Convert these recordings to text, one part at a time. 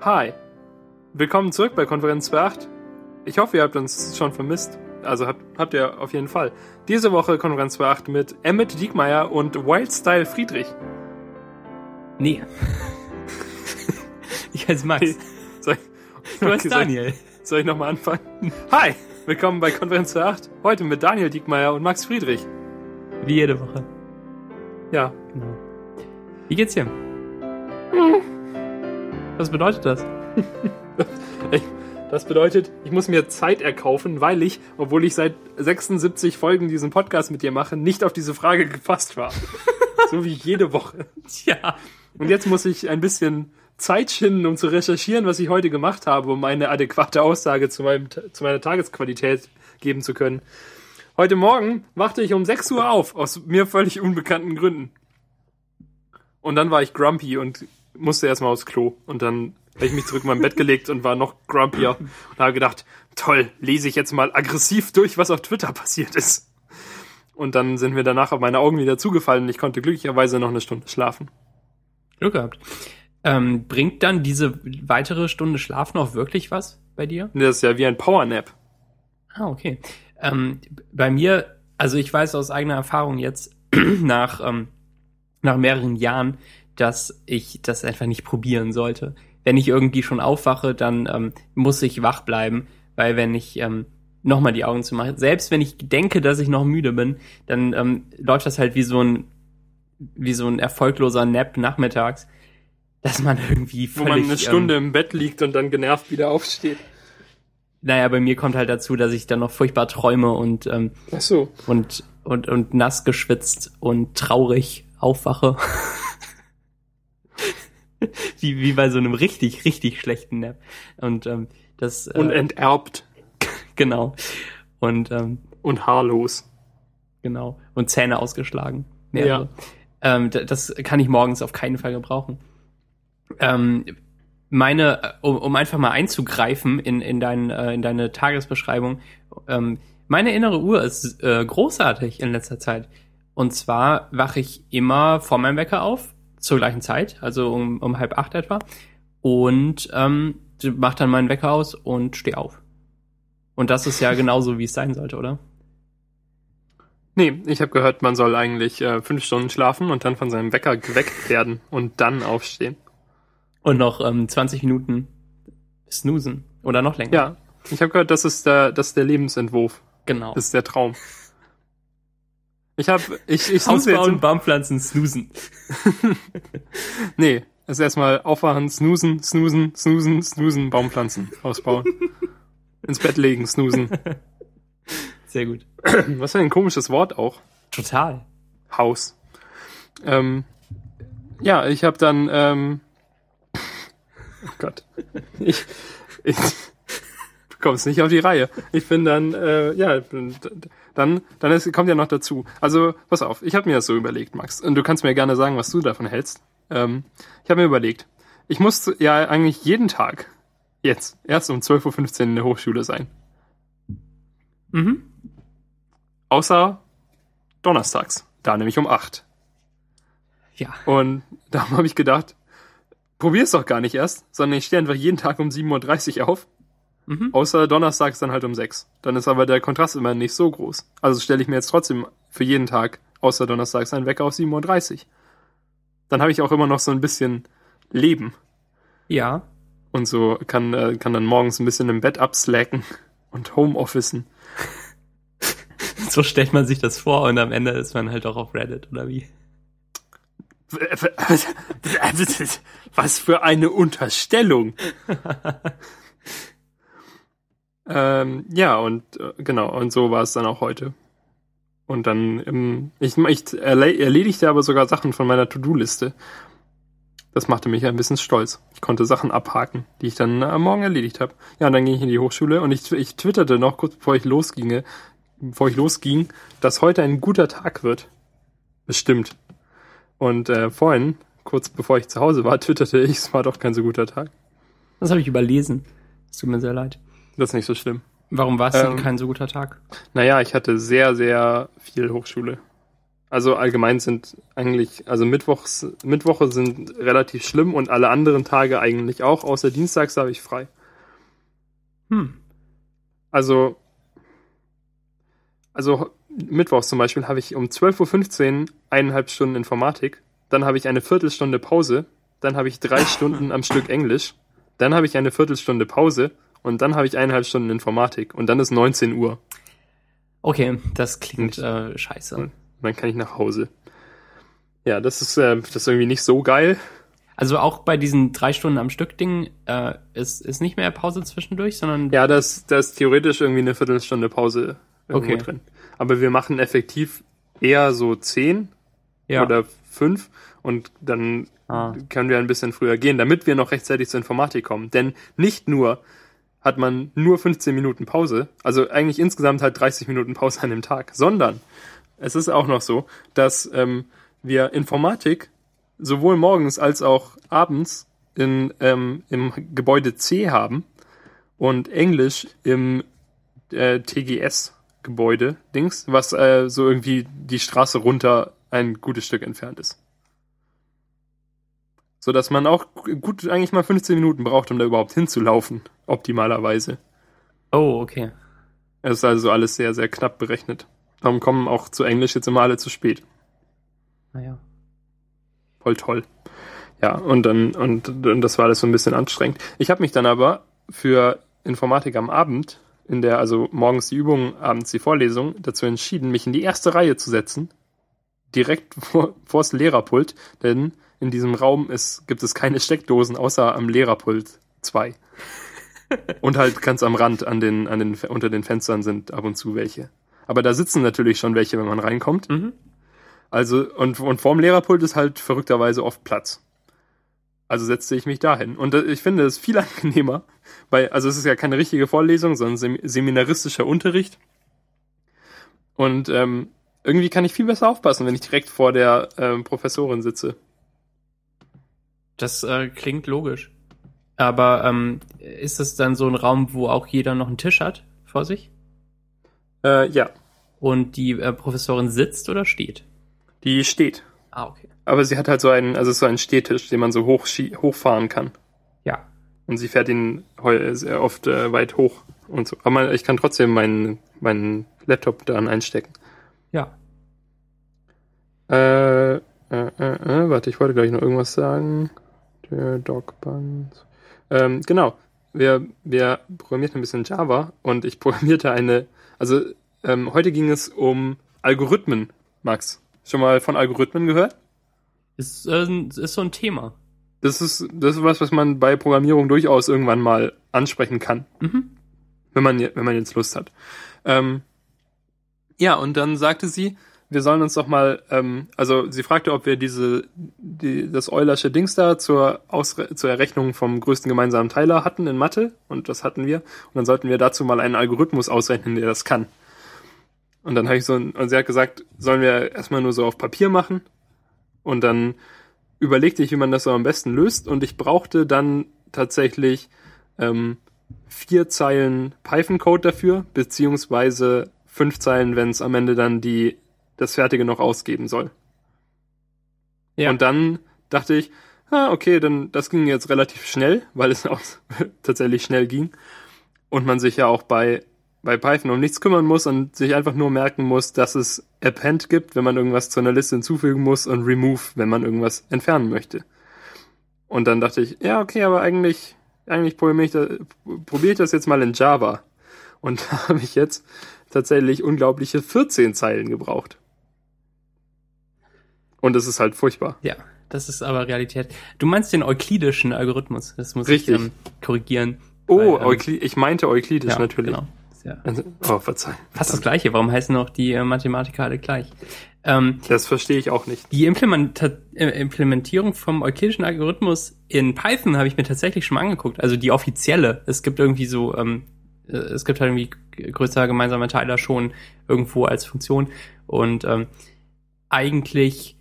Hi, willkommen zurück bei Konferenz 2.8. Ich hoffe, ihr habt uns schon vermisst. Also habt, habt ihr auf jeden Fall. Diese Woche Konferenz 2.8 mit Emmett Diekmeyer und Wildstyle Friedrich. Nee. ich heiße Max. Soll ich, Du heißt ich- Daniel. Soll ich nochmal anfangen? Hi, willkommen bei Konferenz 2.8. Heute mit Daniel Diekmeyer und Max Friedrich. Wie jede Woche. Ja, Genau. Wie geht's dir? Was bedeutet das? Das bedeutet, ich muss mir Zeit erkaufen, weil ich, obwohl ich seit 76 Folgen diesen Podcast mit dir mache, nicht auf diese Frage gefasst war. so wie jede Woche. Tja. Und jetzt muss ich ein bisschen Zeit schinden, um zu recherchieren, was ich heute gemacht habe, um eine adäquate Aussage zu, meinem, zu meiner Tagesqualität geben zu können. Heute Morgen wachte ich um 6 Uhr auf, aus mir völlig unbekannten Gründen. Und dann war ich grumpy und musste erstmal aufs Klo. Und dann habe ich mich zurück in mein Bett gelegt und war noch grumpier und habe gedacht, toll, lese ich jetzt mal aggressiv durch, was auf Twitter passiert ist. Und dann sind mir danach auf meine Augen wieder zugefallen und ich konnte glücklicherweise noch eine Stunde schlafen. Glück gehabt. Ähm, bringt dann diese weitere Stunde Schlaf noch wirklich was bei dir? Das ist ja wie ein Powernap. Ah, okay. Ähm, bei mir, also ich weiß aus eigener Erfahrung jetzt nach, ähm, nach mehreren Jahren, dass ich das einfach nicht probieren sollte. Wenn ich irgendwie schon aufwache, dann ähm, muss ich wach bleiben, weil wenn ich ähm, nochmal die Augen zu machen, selbst wenn ich denke, dass ich noch müde bin, dann ähm, läuft das halt wie so ein wie so ein erfolgloser Nap nachmittags, dass man irgendwie Wo völlig, man eine ähm, Stunde im Bett liegt und dann genervt wieder aufsteht. naja, bei mir kommt halt dazu, dass ich dann noch furchtbar träume und ähm, Ach so. und, und, und nass geschwitzt und traurig aufwache. wie, wie bei so einem richtig, richtig schlechten Nap. Und ähm, das äh, Und enterbt. genau. Und ähm, Und haarlos. genau. Und Zähne ausgeschlagen. Mehrere. Ähm, d- das kann ich morgens auf keinen Fall gebrauchen. Ähm, meine, äh, um, um einfach mal einzugreifen in, in, dein, äh, in deine Tagesbeschreibung, ähm, meine innere Uhr ist äh, großartig in letzter Zeit. Und zwar wache ich immer vor meinem Wecker auf, zur gleichen Zeit, also um, um halb acht etwa, und ähm, mach dann meinen Wecker aus und stehe auf. Und das ist ja genauso, wie es sein sollte, oder? Nee, ich habe gehört, man soll eigentlich äh, fünf Stunden schlafen und dann von seinem Wecker geweckt werden und dann aufstehen. Und noch ähm, 20 Minuten snoosen. Oder noch länger. Ja, ich habe gehört, das ist der, das ist der Lebensentwurf. genau. Das ist der Traum. Ich habe, ich, ich Ausbauen, Baumpflanzen, snoosen. Nee, also erstmal aufwachen, snoosen, snoosen, snoosen, snoosen, Baumpflanzen ausbauen. Ins Bett legen, snoosen. Sehr gut. Was für ein komisches Wort auch. Total. Haus. Ähm, ja, ich habe dann, ähm, oh Gott, ich, ich bekomm's nicht auf die Reihe. Ich bin dann, äh, ja, dann, dann ist, kommt ja noch dazu. Also, pass auf, ich habe mir das so überlegt, Max, und du kannst mir gerne sagen, was du davon hältst. Ähm, ich habe mir überlegt, ich muss ja eigentlich jeden Tag jetzt erst um 12.15 Uhr in der Hochschule sein. Mhm. Außer donnerstags, da nämlich um 8. Ja. Und darum habe ich gedacht, probier's doch gar nicht erst, sondern ich stehe einfach jeden Tag um 7.30 Uhr auf, Mhm. außer donnerstags dann halt um 6. Dann ist aber der Kontrast immer nicht so groß. Also stelle ich mir jetzt trotzdem für jeden Tag, außer donnerstags, einen Wecker auf 7.30 Uhr. Dann habe ich auch immer noch so ein bisschen Leben Ja. und so kann, äh, kann dann morgens ein bisschen im Bett abslacken und Homeofficen. So stellt man sich das vor und am Ende ist man halt auch auf Reddit, oder wie? Was für eine Unterstellung. ähm, ja, und äh, genau, und so war es dann auch heute. Und dann, ähm, ich, ich erle- erledigte aber sogar Sachen von meiner To-Do-Liste. Das machte mich ein bisschen stolz. Ich konnte Sachen abhaken, die ich dann am Morgen erledigt habe. Ja, und dann ging ich in die Hochschule und ich, ich twitterte noch kurz bevor ich losginge, bevor ich losging, dass heute ein guter Tag wird. Bestimmt. Und äh, vorhin, kurz bevor ich zu Hause war, twitterte ich, es war doch kein so guter Tag. Das habe ich überlesen. Es tut mir sehr leid. Das ist nicht so schlimm. Warum war es Ähm, denn kein so guter Tag? Naja, ich hatte sehr, sehr viel Hochschule. Also allgemein sind eigentlich, also Mittwochs, Mittwoche sind relativ schlimm und alle anderen Tage eigentlich auch, außer Dienstags habe ich frei. Hm. Also, also Mittwochs zum Beispiel habe ich um 12.15 Uhr eineinhalb Stunden Informatik, dann habe ich eine Viertelstunde Pause, dann habe ich drei Stunden am Stück Englisch, dann habe ich eine Viertelstunde Pause und dann habe ich eineinhalb Stunden Informatik und dann ist 19 Uhr. Okay, das klingt äh, scheiße. Und dann kann ich nach Hause. Ja, das ist, äh, das ist irgendwie nicht so geil. Also auch bei diesen drei Stunden am Stück Ding äh, ist, ist nicht mehr Pause zwischendurch, sondern. Ja, das, das ist theoretisch irgendwie eine Viertelstunde Pause irgendwo okay. drin. Aber wir machen effektiv eher so zehn ja. oder fünf und dann ah. können wir ein bisschen früher gehen, damit wir noch rechtzeitig zur Informatik kommen. Denn nicht nur hat man nur 15 Minuten Pause, also eigentlich insgesamt halt 30 Minuten Pause an dem Tag, sondern es ist auch noch so, dass ähm, wir Informatik sowohl morgens als auch abends in, ähm, im Gebäude C haben und Englisch im äh, TGS-Gebäude, Dings, was äh, so irgendwie die Straße runter ein gutes Stück entfernt ist. So dass man auch gut eigentlich mal 15 Minuten braucht, um da überhaupt hinzulaufen, optimalerweise. Oh, okay. Es ist also alles sehr, sehr knapp berechnet. Darum kommen auch zu Englisch jetzt immer alle zu spät. Naja voll toll. Ja, und dann, und, und das war alles so ein bisschen anstrengend. Ich habe mich dann aber für Informatik am Abend, in der also morgens die Übung, abends die Vorlesung, dazu entschieden, mich in die erste Reihe zu setzen. Direkt vor, vors Lehrerpult, denn in diesem Raum ist, gibt es keine Steckdosen außer am Lehrerpult zwei. Und halt ganz am Rand an den, an den, unter den Fenstern sind ab und zu welche. Aber da sitzen natürlich schon welche, wenn man reinkommt. Mhm. Also, und, und vorm Lehrerpult ist halt verrückterweise oft Platz. Also setzte ich mich dahin. Und äh, ich finde es viel angenehmer, weil, also es ist ja keine richtige Vorlesung, sondern seminaristischer Unterricht. Und ähm, irgendwie kann ich viel besser aufpassen, wenn ich direkt vor der ähm, Professorin sitze. Das äh, klingt logisch. Aber ähm, ist es dann so ein Raum, wo auch jeder noch einen Tisch hat vor sich? Äh, ja. Und die äh, Professorin sitzt oder steht? Die steht. Ah, okay. Aber sie hat halt so einen, also so einen Stehtisch, den man so hoch hochfahren kann. Ja. Und sie fährt ihn sehr oft äh, weit hoch und so. Aber ich kann trotzdem meinen, meinen Laptop daran einstecken. Ja. Äh, äh, äh, äh, warte, ich wollte gleich noch irgendwas sagen. Der Dogband. Ähm, genau. Wir, wir programmierten ein bisschen Java und ich programmierte eine, also ähm, heute ging es um Algorithmen, Max. Schon mal von Algorithmen gehört? Ist, äh, ist so ein Thema. Das ist, das ist was, was man bei Programmierung durchaus irgendwann mal ansprechen kann. Mhm. Wenn, man, wenn man jetzt Lust hat. Ähm, ja, und dann sagte sie, wir sollen uns doch mal, ähm, also sie fragte, ob wir diese, die, das Eulersche Dings da zur, Ausre zur Errechnung vom größten gemeinsamen Teiler hatten in Mathe und das hatten wir. Und dann sollten wir dazu mal einen Algorithmus ausrechnen, der das kann. Und dann habe ich so, und sie hat gesagt, sollen wir erstmal nur so auf Papier machen? Und dann überlegte ich, wie man das so am besten löst. Und ich brauchte dann tatsächlich ähm, vier Zeilen Python-Code dafür, beziehungsweise fünf Zeilen, wenn es am Ende dann die das Fertige noch ausgeben soll. Ja. Und dann dachte ich, ah, okay, dann das ging jetzt relativ schnell, weil es auch tatsächlich schnell ging. Und man sich ja auch bei bei Python um nichts kümmern muss und sich einfach nur merken muss, dass es append gibt, wenn man irgendwas zu einer Liste hinzufügen muss und remove, wenn man irgendwas entfernen möchte. Und dann dachte ich, ja, okay, aber eigentlich, eigentlich probiere ich, das, probiere ich das jetzt mal in Java. Und da habe ich jetzt tatsächlich unglaubliche 14 Zeilen gebraucht. Und das ist halt furchtbar. Ja, das ist aber Realität. Du meinst den euklidischen Algorithmus, das muss Richtig. ich ähm, korrigieren. Oh, weil, ähm, ich meinte euklidisch ja, natürlich. Genau ja. Also, oh, verzeih. Fast das Gleiche. Warum heißen auch die äh, Mathematiker alle gleich? Ähm, das verstehe ich auch nicht. Die Implementa äh, Implementierung vom euklidischen Algorithmus in Python habe ich mir tatsächlich schon mal angeguckt. Also die offizielle. Es gibt irgendwie so, ähm, äh, es gibt halt irgendwie größer gemeinsamer Teiler schon irgendwo als Funktion. Und ähm, eigentlich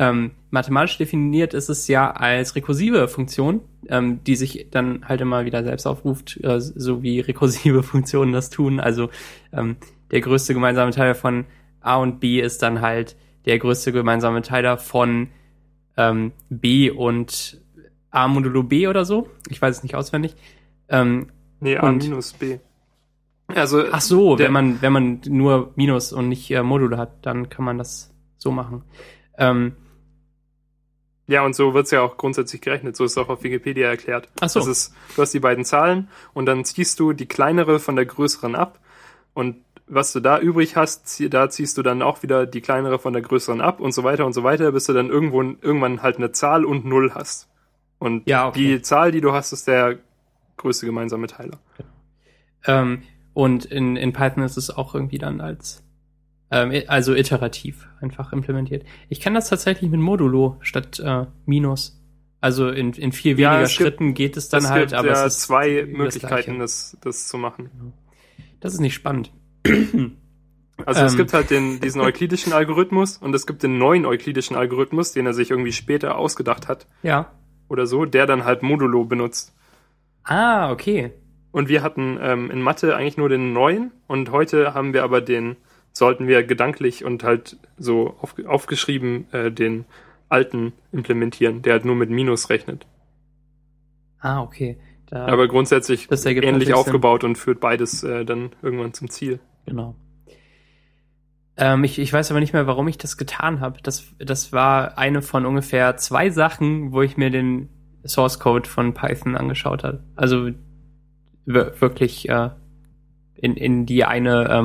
ähm, mathematisch definiert ist es ja als rekursive Funktion, ähm, die sich dann halt immer wieder selbst aufruft, äh, so wie rekursive Funktionen das tun. Also ähm, der größte gemeinsame Teil von A und B ist dann halt der größte gemeinsame Teiler von ähm, B und A modulo B oder so. Ich weiß es nicht auswendig. Ähm, Nee, A minus B. Also, ach so, wenn man wenn man nur Minus und nicht äh, Module hat, dann kann man das so machen. Ähm, ja, und so wird's ja auch grundsätzlich gerechnet. So ist es auch auf Wikipedia erklärt. Ach so. Das ist, du hast die beiden Zahlen und dann ziehst du die kleinere von der größeren ab und was du da übrig hast, da ziehst du dann auch wieder die kleinere von der größeren ab und so weiter und so weiter, bis du dann irgendwo irgendwann halt eine Zahl und Null hast. Und Ja, okay. die Zahl, die du hast, ist der größte gemeinsame Teiler. ähm, und in, in Python ist es auch irgendwie dann als ähm, also iterativ einfach implementiert. Ich kann das tatsächlich mit Modulo statt äh, Minus. Also in, in viel Ja, weniger es gibt- Schritten geht es dann es halt, gibt aber ja es ist zwei Möglichkeiten, das, das zu machen. Das ist nicht spannend. Also es Ähm. gibt halt den, diesen euklidischen Algorithmus und es gibt den neuen euklidischen Algorithmus, den er sich irgendwie später ausgedacht hat Ja. oder so, der dann halt Modulo benutzt. Ah, okay. Und wir hatten ähm, in Mathe eigentlich nur den neuen und heute haben wir aber den, sollten wir gedanklich und halt so auf, aufgeschrieben äh, den alten implementieren, der halt nur mit Minus rechnet. Ah, okay. Da, Aber grundsätzlich ähnlich natürlich Sinn. aufgebaut und führt beides äh, dann irgendwann zum Ziel. Genau. Ähm, ich, ich weiß aber nicht mehr, warum ich das getan habe. Das, das war eine von ungefähr zwei Sachen, wo ich mir den Source Code von Python angeschaut habe. Also wir- wirklich äh, in, in die eine äh,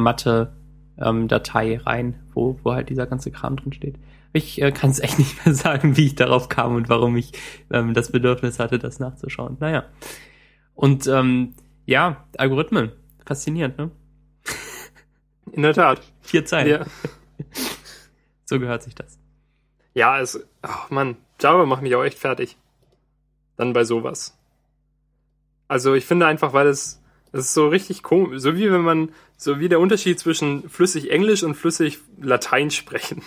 Mathe-Datei rein, wo, wo halt dieser ganze Kram drin steht. Ich äh, kann es echt nicht mehr sagen, wie ich darauf kam und warum ich ähm, das Bedürfnis hatte, das nachzuschauen. Naja. Und ähm, ja, Algorithmen. Faszinierend, ne? In der Tat. Vier Zeilen. Ja. So gehört sich das. Ja, es, ach Mann, Java macht mich auch echt fertig. Dann bei sowas. Also ich finde einfach, weil es, es ist so richtig komisch, so wie wenn man, so wie der Unterschied zwischen flüssig Englisch und flüssig Latein sprechen.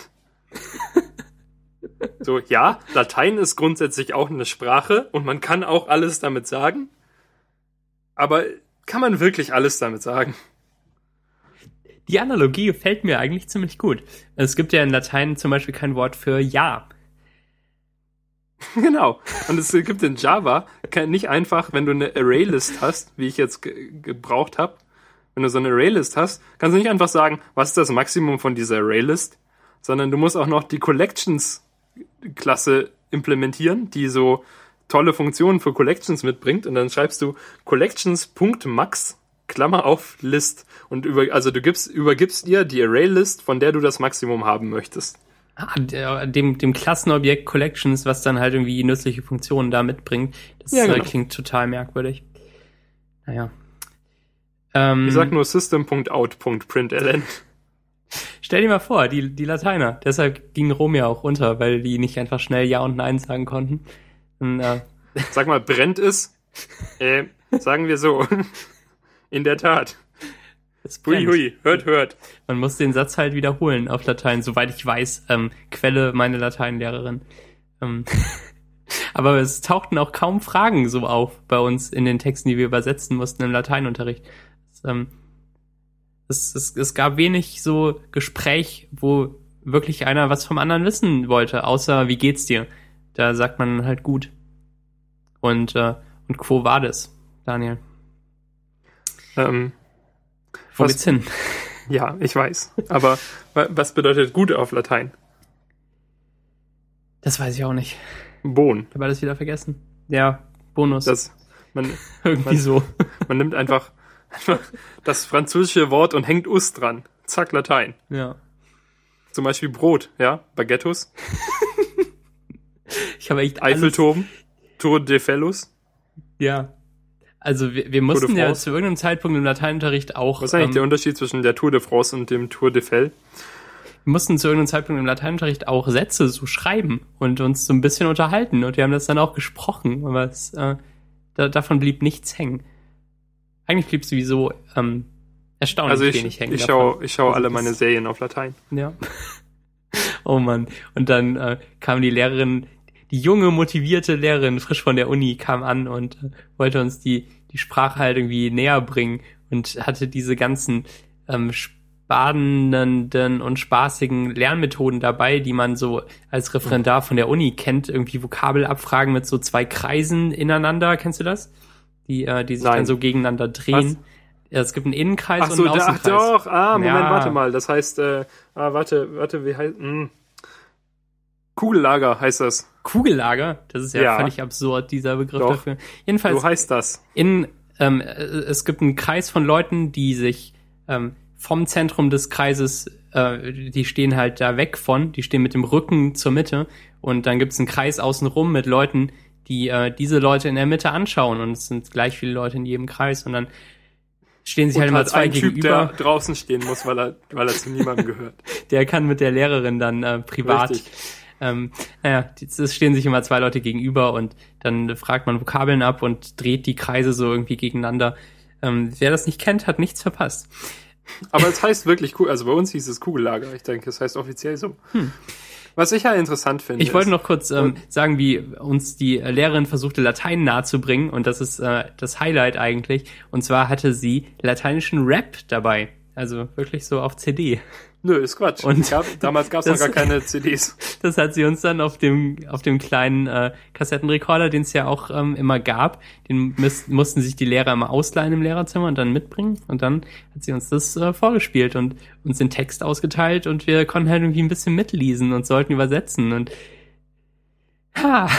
so, ja, Latein ist grundsätzlich auch eine Sprache und man kann auch alles damit sagen. Aber kann man wirklich alles damit sagen? Die Analogie gefällt mir eigentlich ziemlich gut. Es gibt ja in Latein zum Beispiel kein Wort für Ja. Genau. Und es gibt in Java nicht einfach, wenn du eine Arraylist hast, wie ich jetzt ge gebraucht habe, wenn du so eine Arraylist hast, kannst du nicht einfach sagen, was ist das Maximum von dieser Arraylist, sondern du musst auch noch die Collections-Klasse implementieren, die so tolle Funktionen für Collections mitbringt und dann schreibst du collections.max Klammer auf List und über also du gibst übergibst ihr die Arraylist, von der du das Maximum haben möchtest. Ah, dem, dem Klassenobjekt Collections, was dann halt irgendwie nützliche Funktionen da mitbringt. Das Ja, äh, genau. klingt total merkwürdig. Naja. Ähm, Ich sag nur system.out.println. stell dir mal vor, die, die Lateiner. Deshalb ging Rom ja auch unter, weil die nicht einfach schnell Ja und Nein sagen konnten. Und, äh, Sag mal, brennt es? Äh, sagen wir so. In der Tat. Es Hui, hui, hört, hört. Man muss den Satz halt wiederholen auf Latein, soweit ich weiß. Ähm, Quelle meine Lateinlehrerin. Ähm, aber es tauchten auch kaum Fragen so auf bei uns in den Texten, die wir übersetzen mussten im Lateinunterricht. Es, ähm, es, es, es gab wenig so Gespräch, wo wirklich einer was vom anderen wissen wollte, außer wie geht's dir? Da sagt man halt gut. Und, äh, und quo vadis, Daniel? Ähm, Wo Was- geht's hin? ja, ich weiß. Aber wa- was bedeutet gut auf Latein? Das weiß ich auch nicht. Bohn. Ich habe alles wieder vergessen. Ja, Bonus. Das, man, Irgendwie was- so. man nimmt einfach, einfach das französische Wort und hängt us dran. Zack, Latein. Ja. Zum Beispiel Brot, ja, Baguettos, Ich habe echt alles, Eiffelturm, Tour de Fellus. Ja. Also wir, wir mussten ja zu irgendeinem Zeitpunkt im Lateinunterricht auch, Was ist eigentlich der ähm, Unterschied zwischen der Tour de France und dem Tour de Fell? wir mussten zu irgendeinem Zeitpunkt im Lateinunterricht auch Sätze so schreiben und uns so ein bisschen unterhalten und wir haben das dann auch gesprochen, aber es, äh, da, davon blieb nichts hängen. Eigentlich blieb sowieso ähm, erstaunlich Also ich, wenig hängen. ich davon. schaue ich schau Also alle meine Serien auf Latein. Ja. Oh Mann. Und dann äh, kam die Lehrerin, die junge, motivierte Lehrerin, frisch von der Uni, kam an und äh, wollte uns die, die Sprache halt irgendwie näher bringen und hatte diese ganzen ähm, badenden und spaßigen Lernmethoden dabei, die man so als Referendar von der Uni kennt. Irgendwie Vokabelabfragen mit so zwei Kreisen ineinander. Kennst du das? Die, äh, die sich Nein. dann so gegeneinander drehen. Ja, es gibt einen Innenkreis Ach und so, einen da, ach Außenkreis. doch, ah, Moment, Ja. warte mal. Das heißt, äh, ah, warte, warte, wie heißt, mh. Kugellager heißt das. Kugellager, das ist ja, Ja. völlig absurd, dieser Begriff Doch. dafür. Jedenfalls So heißt das. in ähm, äh, es gibt einen Kreis von Leuten, die sich ähm, vom Zentrum des Kreises, äh, die stehen halt da weg von, die stehen mit dem Rücken zur Mitte und dann gibt es einen Kreis außenrum mit Leuten, die äh, diese Leute in der Mitte anschauen und es sind gleich viele Leute in jedem Kreis und dann stehen sich halt Und immer halt zwei ein Typ, gegenüber. der draußen stehen muss, weil er, weil er zu niemandem gehört. der kann mit der Lehrerin dann äh, privat. Richtig. Ähm, naja, es stehen sich immer zwei Leute gegenüber und dann fragt man Vokabeln ab und dreht die Kreise so irgendwie gegeneinander. Ähm, wer das nicht kennt, hat nichts verpasst. Aber es heißt wirklich cool. Also bei uns hieß es Kugellager. Ich denke, es heißt offiziell so. Was ich ja interessant finde. Hm. Ich wollte noch kurz ähm, sagen, wie uns die äh, Lehrerin versuchte, Latein nahezubringen und das ist äh, das Highlight eigentlich. Und zwar hatte sie lateinischen Rap dabei. Also wirklich so auf CD. Nö, ist Quatsch. Und gab, damals gab es noch gar keine CDs. Das hat sie uns dann auf dem, auf dem kleinen äh, Kassettenrekorder, den es ja auch ähm, immer gab, den müß, mussten sich die Lehrer immer ausleihen im Lehrerzimmer und dann mitbringen. Und dann hat sie uns das äh, vorgespielt und uns den Text ausgeteilt und wir konnten halt irgendwie ein bisschen mitlesen und sollten übersetzen. Und ha.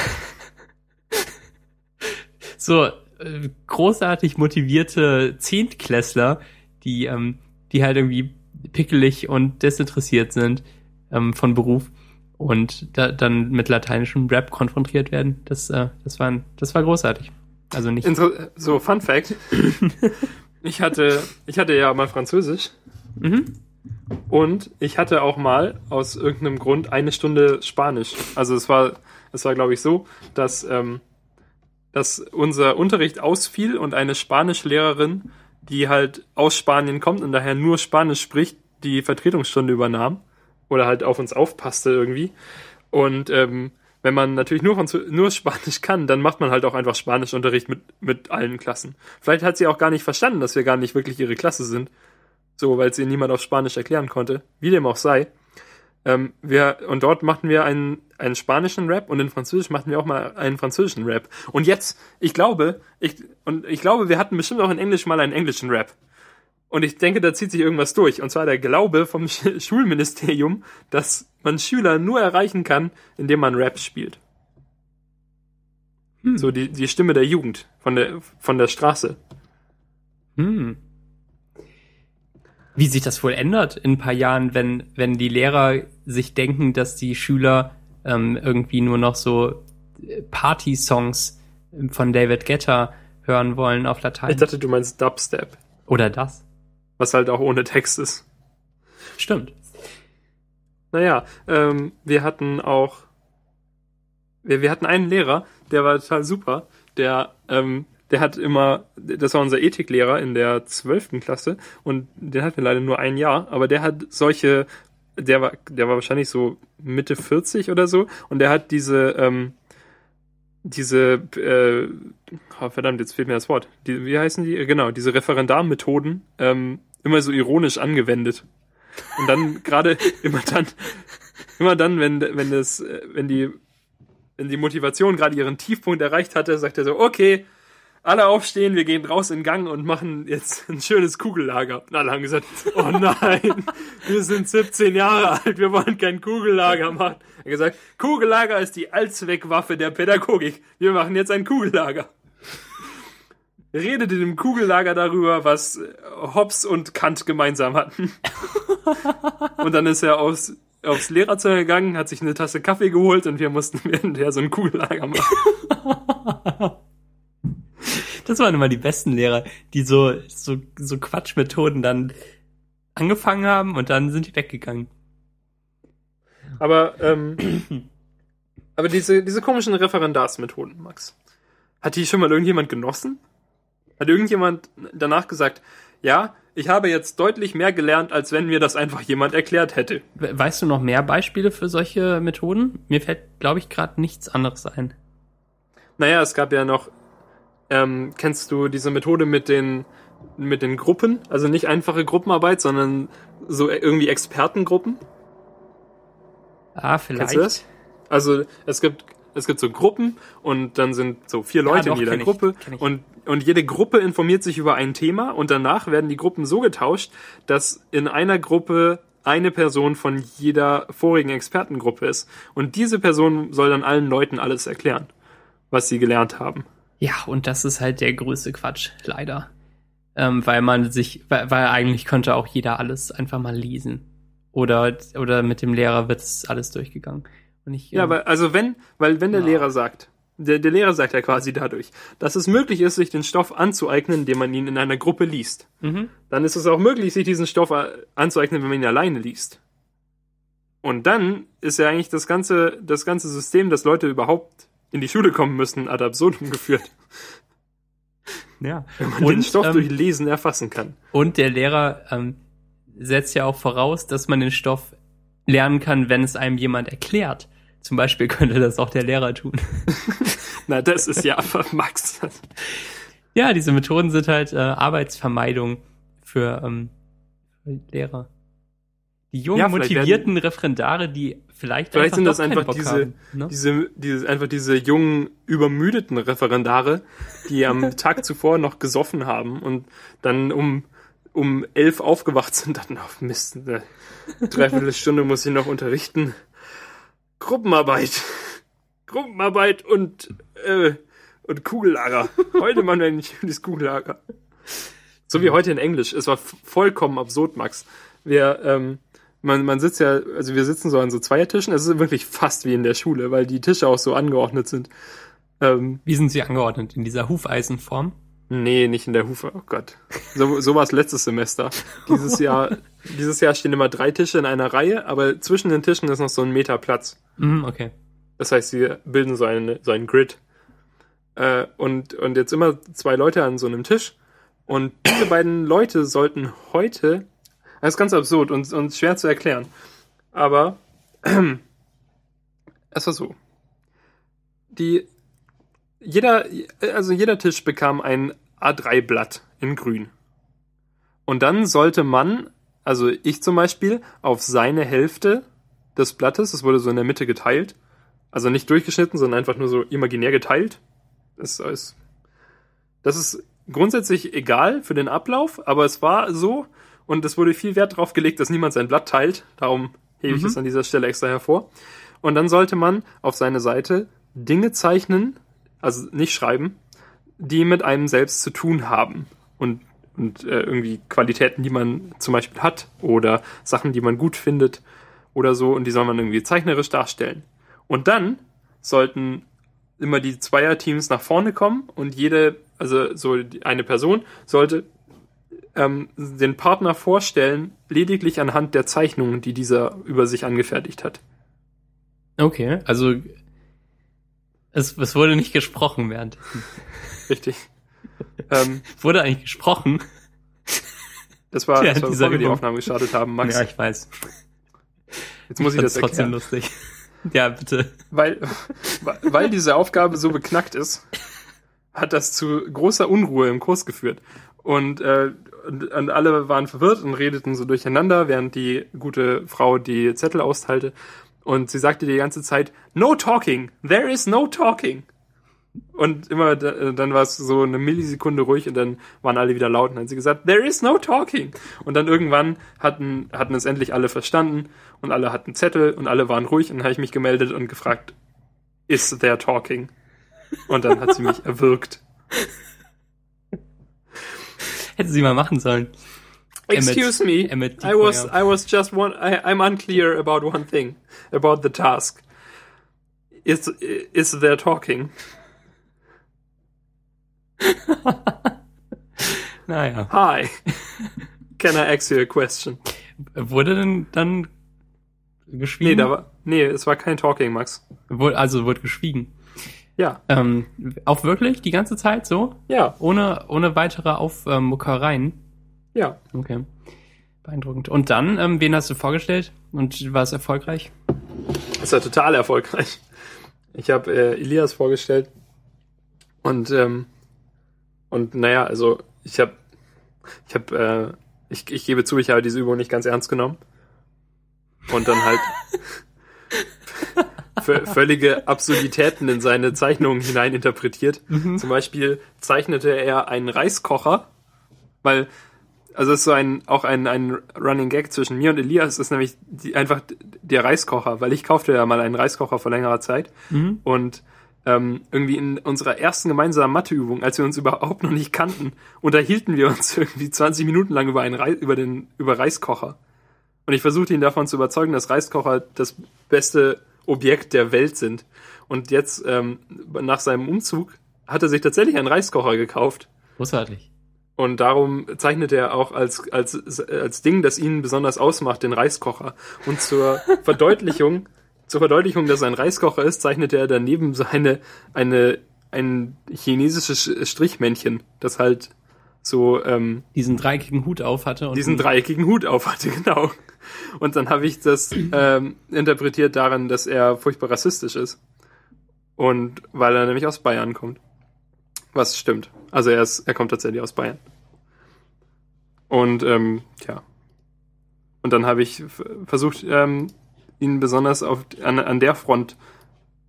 so äh, großartig motivierte Zehntklässler, die, ähm, die halt irgendwie pickelig und desinteressiert sind ähm, von Beruf und da, dann mit lateinischem Rap konfrontiert werden. Das, äh, das, war, das war großartig. Also nicht. Inter so, Fun Fact. ich hatte, ich hatte ja mal Französisch Mhm. und ich hatte auch mal aus irgendeinem Grund eine Stunde Spanisch. Also es war, es war glaube ich so, dass, ähm, dass unser Unterricht ausfiel und eine Spanischlehrerin, die halt aus Spanien kommt und daher nur Spanisch spricht, die Vertretungsstunde übernahm oder halt auf uns aufpasste irgendwie. Und ähm, wenn man natürlich nur, Franzö nur Spanisch kann, dann macht man halt auch einfach Spanischunterricht mit, mit allen Klassen. Vielleicht hat sie auch gar nicht verstanden, dass wir gar nicht wirklich ihre Klasse sind. So, weil sie niemand auf Spanisch erklären konnte. Wie dem auch sei. Ähm, wir, und dort machten wir einen, einen spanischen Rap und in Französisch machten wir auch mal einen französischen Rap. Und jetzt, ich glaube, ich, und ich glaube, wir hatten bestimmt auch in Englisch mal einen englischen Rap. Und ich denke, da zieht sich irgendwas durch. Und zwar der Glaube vom Sch Schulministerium, dass man Schüler nur erreichen kann, indem man Rap spielt. Hm. So die, die Stimme der Jugend von der, von der Straße. Hm. Wie sich das wohl ändert in ein paar Jahren, wenn, wenn die Lehrer sich denken, dass die Schüler ähm, irgendwie nur noch so äh, Party-Songs von David Guetta hören wollen auf Latein. Ich dachte, du meinst Dubstep, Oder das. was halt auch ohne Text ist. Stimmt. Naja, ähm, wir hatten auch, wir, wir hatten einen Lehrer, der war total super, der, ähm, der hat immer, das war unser Ethiklehrer in der zwölften Klasse und den hatten wir leider nur ein Jahr, aber der hat solche, der war, der war wahrscheinlich so Mitte 40 oder so und der hat diese, ähm, diese, äh, oh, verdammt, jetzt fehlt mir das Wort. Die, wie heißen die? Genau, diese Referendarmethoden ähm, immer so ironisch angewendet. Und dann gerade immer dann, immer dann, wenn, wenn das, äh, wenn die, wenn die Motivation gerade ihren Tiefpunkt erreicht hatte, sagt er so, okay, alle aufstehen, wir gehen raus in Gang und machen jetzt ein schönes Kugellager. Alle haben gesagt, oh nein, wir sind 17 Jahre alt, wir wollen kein Kugellager machen. Er hat gesagt, Kugellager ist die Allzweckwaffe der Pädagogik. Wir machen jetzt ein Kugellager. Redet in dem Kugellager darüber, was äh, Hobbes und Kant gemeinsam hatten. Und dann ist er aufs, aufs Lehrerzimmer gegangen, hat sich eine Tasse Kaffee geholt und wir mussten währendher so ein Kugellager machen. Das waren immer die besten Lehrer, die so, so, so Quatschmethoden dann angefangen haben und dann sind die weggegangen. Aber, ähm, aber diese, diese komischen Referendarsmethoden, Max, hat die schon mal irgendjemand genossen? Hat irgendjemand danach gesagt, ja, ich habe jetzt deutlich mehr gelernt, als wenn mir das einfach jemand erklärt hätte? We- Weißt du noch mehr Beispiele für solche Methoden? Mir fällt, glaube ich, gerade nichts anderes ein. Naja, es gab ja noch, ähm, kennst du diese Methode mit den, mit den Gruppen, also nicht einfache Gruppenarbeit, sondern so irgendwie Expertengruppen. Ah, Kennst vielleicht. du das? Also es gibt es gibt so Gruppen und dann sind so vier Leute doch, in jeder ich, Gruppe und und jede Gruppe informiert sich über ein Thema und danach werden die Gruppen so getauscht, dass in einer Gruppe eine Person von jeder vorigen Expertengruppe ist und diese Person soll dann allen Leuten alles erklären, was sie gelernt haben. Ja, und das ist halt der größte Quatsch, leider. Ähm, weil man sich, weil, weil eigentlich könnte auch jeder alles einfach mal lesen. Oder, oder mit dem Lehrer wird es alles durchgegangen. Und ich, Ja, ähm, weil, also wenn, weil wenn der Ja. Lehrer sagt, der, der Lehrer sagt ja quasi dadurch, dass es möglich ist, sich den Stoff anzueignen, indem man ihn in einer Gruppe liest. mhm. Dann ist es auch möglich, sich diesen Stoff äh, anzueignen, wenn man ihn alleine liest. Und dann ist ja eigentlich das ganze, das ganze System, dass Leute überhaupt in die Schule kommen müssen, ad absurdum geführt. ja. Wenn man den Stoff ähm, durch Lesen erfassen kann. Und der Lehrer ähm, setzt ja auch voraus, dass man den Stoff lernen kann, wenn es einem jemand erklärt. Zum Beispiel könnte das auch der Lehrer tun. Na, das ist ja einfach Max. ja, diese Methoden sind halt äh, Arbeitsvermeidung für, ähm, für Lehrer. Die jungen, Ja, motivierten Referendare, die vielleicht, Vielleicht sind doch das einfach Bock diese, haben, ne? diese, diese, einfach diese jungen, übermüdeten Referendare, die am Tag zuvor noch gesoffen haben und dann um, um elf aufgewacht sind, dann auf Mist, eine Dreiviertelstunde muss ich noch unterrichten. Gruppenarbeit. Gruppenarbeit und, äh, und Kugellager. Heute machen wir ein schönes Kugellager. So wie heute in Englisch. Es war vollkommen absurd, Max. Wir, ähm, man, man sitzt ja, also wir sitzen so an so Zweiertischen. Es ist wirklich fast wie in der Schule, weil die Tische auch so angeordnet sind. Ähm, Wie sind sie angeordnet? In dieser Hufeisenform? nee, nicht in der Hufe. Oh Gott. So, so war es letztes Semester. Dieses Jahr, dieses Jahr stehen immer drei Tische in einer Reihe, aber zwischen den Tischen ist noch so ein Meter Platz. Mhm, okay. Das heißt, sie bilden so, eine, so einen Grid. Äh, und, und jetzt immer zwei Leute an so einem Tisch. Und diese beiden Leute sollten heute, das ist ganz absurd und, und schwer zu erklären, aber es war so. Die, jeder, also jeder Tisch bekam ein A3-Blatt in grün. Und dann sollte man, also ich zum Beispiel, auf seine Hälfte des Blattes, das wurde so in der Mitte geteilt, also nicht durchgeschnitten, sondern einfach nur so imaginär geteilt. Das ist, das ist grundsätzlich egal für den Ablauf, aber es war so und es wurde viel Wert darauf gelegt, dass niemand sein Blatt teilt. Darum hebe ich Mhm. es an dieser Stelle extra hervor. Und dann sollte man auf seine Seite Dinge zeichnen, also nicht schreiben, die mit einem selbst zu tun haben. Und, und äh, irgendwie Qualitäten, die man zum Beispiel hat oder Sachen, die man gut findet oder so. Und die soll man irgendwie zeichnerisch darstellen. Und dann sollten immer die Zweierteams nach vorne kommen und jede, also so eine Person sollte ähm, den Partner vorstellen, lediglich anhand der Zeichnungen, die dieser über sich angefertigt hat. Okay, also es, es wurde nicht gesprochen während. Richtig. ähm, Wurde eigentlich gesprochen? das war, Ja, das war bevor wir die. Aufnahme gestartet haben, Max. Ja, ich weiß. Jetzt muss ich das Fand's trotzdem erklären. lustig. Ja, bitte. Weil, weil diese Aufgabe so beknackt ist, hat das zu großer Unruhe im Kurs geführt. Und, äh, und, und alle waren verwirrt und redeten so durcheinander, während die gute Frau die Zettel austeilte. Und sie sagte die ganze Zeit, no talking, there is no talking. Und immer, da- dann war es so eine Millisekunde ruhig und dann waren alle wieder laut und dann hat sie gesagt, there is no talking. Und dann irgendwann hatten, hatten es endlich alle verstanden und alle hatten Zettel und alle waren ruhig und dann habe ich mich gemeldet und gefragt, is there talking? Und dann hat sie mich erwürgt. Hätte sie mal machen sollen. Excuse me, Emmett I was. I was just one, I, I'm unclear about one thing, about the task. Is, is there talking? Naja. Hi. Can I ask you a question? Wurde denn dann geschwiegen? Nee, da war, nee, es war kein Talking, Max. Also wurde geschwiegen. Ja, Ähm, auch wirklich die ganze Zeit so? ja, Ohne, ohne weitere Aufmuckereien? ja. Okay. Beeindruckend. Und dann, ähm, wen hast du vorgestellt? Und war es erfolgreich? Das war total erfolgreich. Ich habe äh, Elias vorgestellt und ähm, und naja, also ich habe Ich habe, äh, ich, ich gebe zu, ich habe diese Übung nicht ganz ernst genommen. Und dann halt völlige Absurditäten in seine Zeichnungen hineininterpretiert. Mhm. Zum Beispiel zeichnete er einen Reiskocher, weil, also es ist so ein, auch ein, ein Running Gag zwischen mir und Elias, ist nämlich die, einfach der Reiskocher, weil ich kaufte ja mal einen Reiskocher vor längerer Zeit mhm. und ähm, irgendwie in unserer ersten gemeinsamen Matheübung, als wir uns überhaupt noch nicht kannten, unterhielten wir uns irgendwie 20 Minuten lang über einen Re über den über Reiskocher. Und ich versuchte ihn davon zu überzeugen, dass Reiskocher das beste Objekt der Welt sind. Und jetzt, ähm, nach seinem Umzug, hat er sich tatsächlich einen Reiskocher gekauft. Großartig. Und darum zeichnet er auch als, als, als Ding, das ihn besonders ausmacht, den Reiskocher. Und zur Verdeutlichung, zur Verdeutlichung, dass er ein Reiskocher ist, zeichnet er daneben seine, eine, ein chinesisches Strichmännchen, das halt so ähm, diesen dreieckigen Hut auf hatte. Und diesen dreieckigen Hut auf hatte, genau. Und dann habe ich das ähm, interpretiert daran, dass er furchtbar rassistisch ist. Und weil er nämlich aus Bayern kommt. Was stimmt. Also er, ist, er kommt tatsächlich aus Bayern. Und ähm, ja. Und dann habe ich versucht, ähm, ihn besonders auf, an, an der Front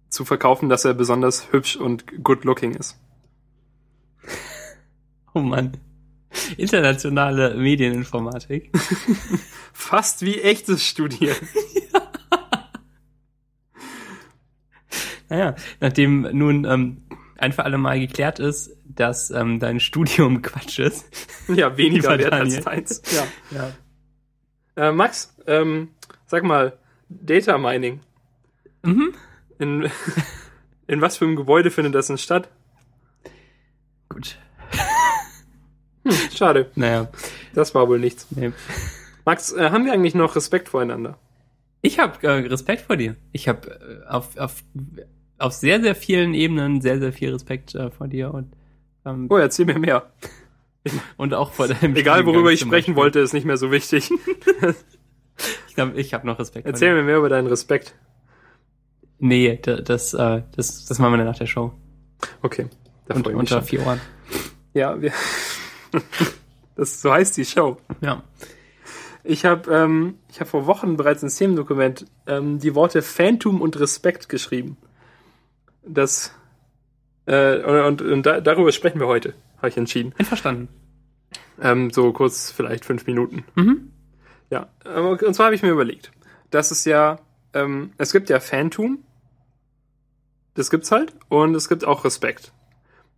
zu verkaufen, dass er besonders hübsch und good looking ist. Oh Mann. Internationale Medieninformatik. Fast wie echtes Studieren. naja, nachdem nun ähm, ein für alle Mal geklärt ist, dass ähm, dein Studium Quatsch ist. Ja, weniger wert als deins. Ja. ja. Äh, Max, ähm, sag mal, Data Mining. Mhm. In, in was für einem Gebäude findet das denn statt? Gut. Hm, schade. Naja. Das war wohl nichts. Nee. Max, äh, haben wir eigentlich noch Respekt voreinander? Ich habe äh, Respekt vor dir. Ich habe äh, auf, auf, auf sehr, sehr vielen Ebenen sehr, sehr viel Respekt äh, vor dir. Und, ähm, oh, erzähl mir mehr. Und auch vor deinem Egal, worüber ich sprechen wollte, ist nicht mehr so wichtig. ich glaube, ich habe noch Respekt. Erzähl mir mehr über deinen Respekt. Nee, das, äh, das, das machen wir nach der Show. Okay. Da Und, unter vier Ohren. Ja, wir. das so heißt die Show. Ja. Ich habe ähm, ich hab vor Wochen bereits ins Themendokument ähm, die Worte Phantom und Respekt geschrieben. Das äh, und, und, und da, darüber sprechen wir heute, habe ich entschieden. Einverstanden. Ähm, so kurz, vielleicht fünf Minuten. Mhm. Ja, und zwar habe ich mir überlegt, dass es ja, ähm, es gibt ja Phantom, das gibt's halt, und es gibt auch Respekt.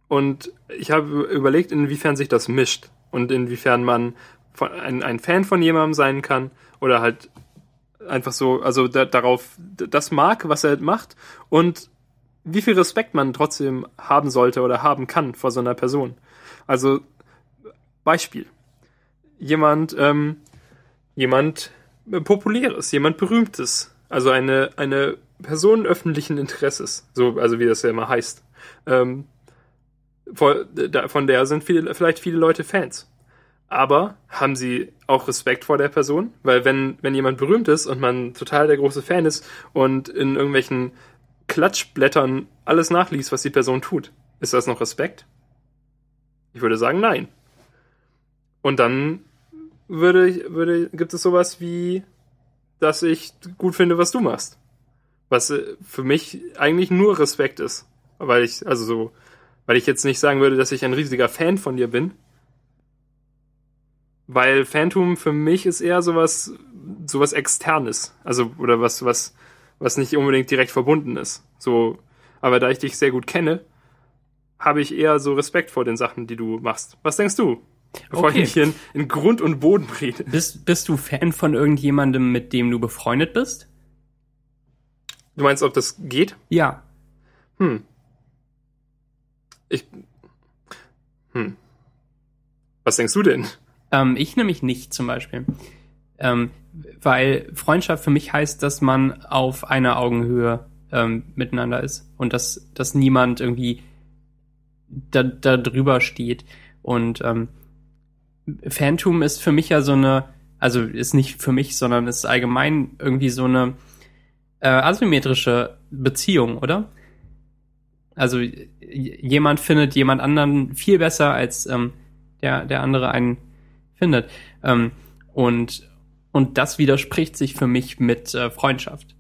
Und ich habe überlegt, inwiefern sich das mischt und inwiefern man ein, ein Fan von jemandem sein kann oder halt einfach so, also da, darauf das mag, was er macht und wie viel Respekt man trotzdem haben sollte oder haben kann vor so einer Person. Also Beispiel. Jemand, ähm, jemand populäres, jemand berühmtes, also eine, eine Person öffentlichen Interesses, so, also wie das ja immer heißt. Ähm, von der sind viele, vielleicht viele Leute Fans. Aber haben sie auch Respekt vor der Person? Weil wenn, wenn jemand berühmt ist und man total der große Fan ist und in irgendwelchen Klatschblättern alles nachliest, was die Person tut, ist das noch Respekt? Ich würde sagen, nein. Und dann würde, würde, gibt es sowas wie, dass ich gut finde, was du machst. Was äh, für mich eigentlich nur Respekt ist. Weil ich, also so, weil ich jetzt nicht sagen würde, dass ich ein riesiger Fan von dir bin. Weil Phantom für mich ist eher sowas, sowas externes. Also, oder was, was, was nicht unbedingt direkt verbunden ist. So, aber da ich dich sehr gut kenne, habe ich eher so Respekt vor den Sachen, die du machst. Was denkst du? Bevor okay. ich mich hier in, in Grund und Boden rede. Bist, bist du Fan von irgendjemandem, mit dem du befreundet bist? Du meinst, ob das geht? Ja. Hm. Ich. Hm. Was denkst du denn? Ähm, ich nämlich nicht zum Beispiel. Ähm, weil Freundschaft für mich heißt, dass man auf einer Augenhöhe ähm, miteinander ist und dass, dass niemand irgendwie da, da drüber steht. Und ähm, Phantom ist für mich ja so eine, also ist nicht für mich, sondern ist allgemein irgendwie so eine äh, asymmetrische Beziehung, oder? Also jemand findet jemand anderen viel besser, als ähm, der, der andere einen findet. Ähm, und, und das widerspricht sich für mich mit äh, Freundschaft.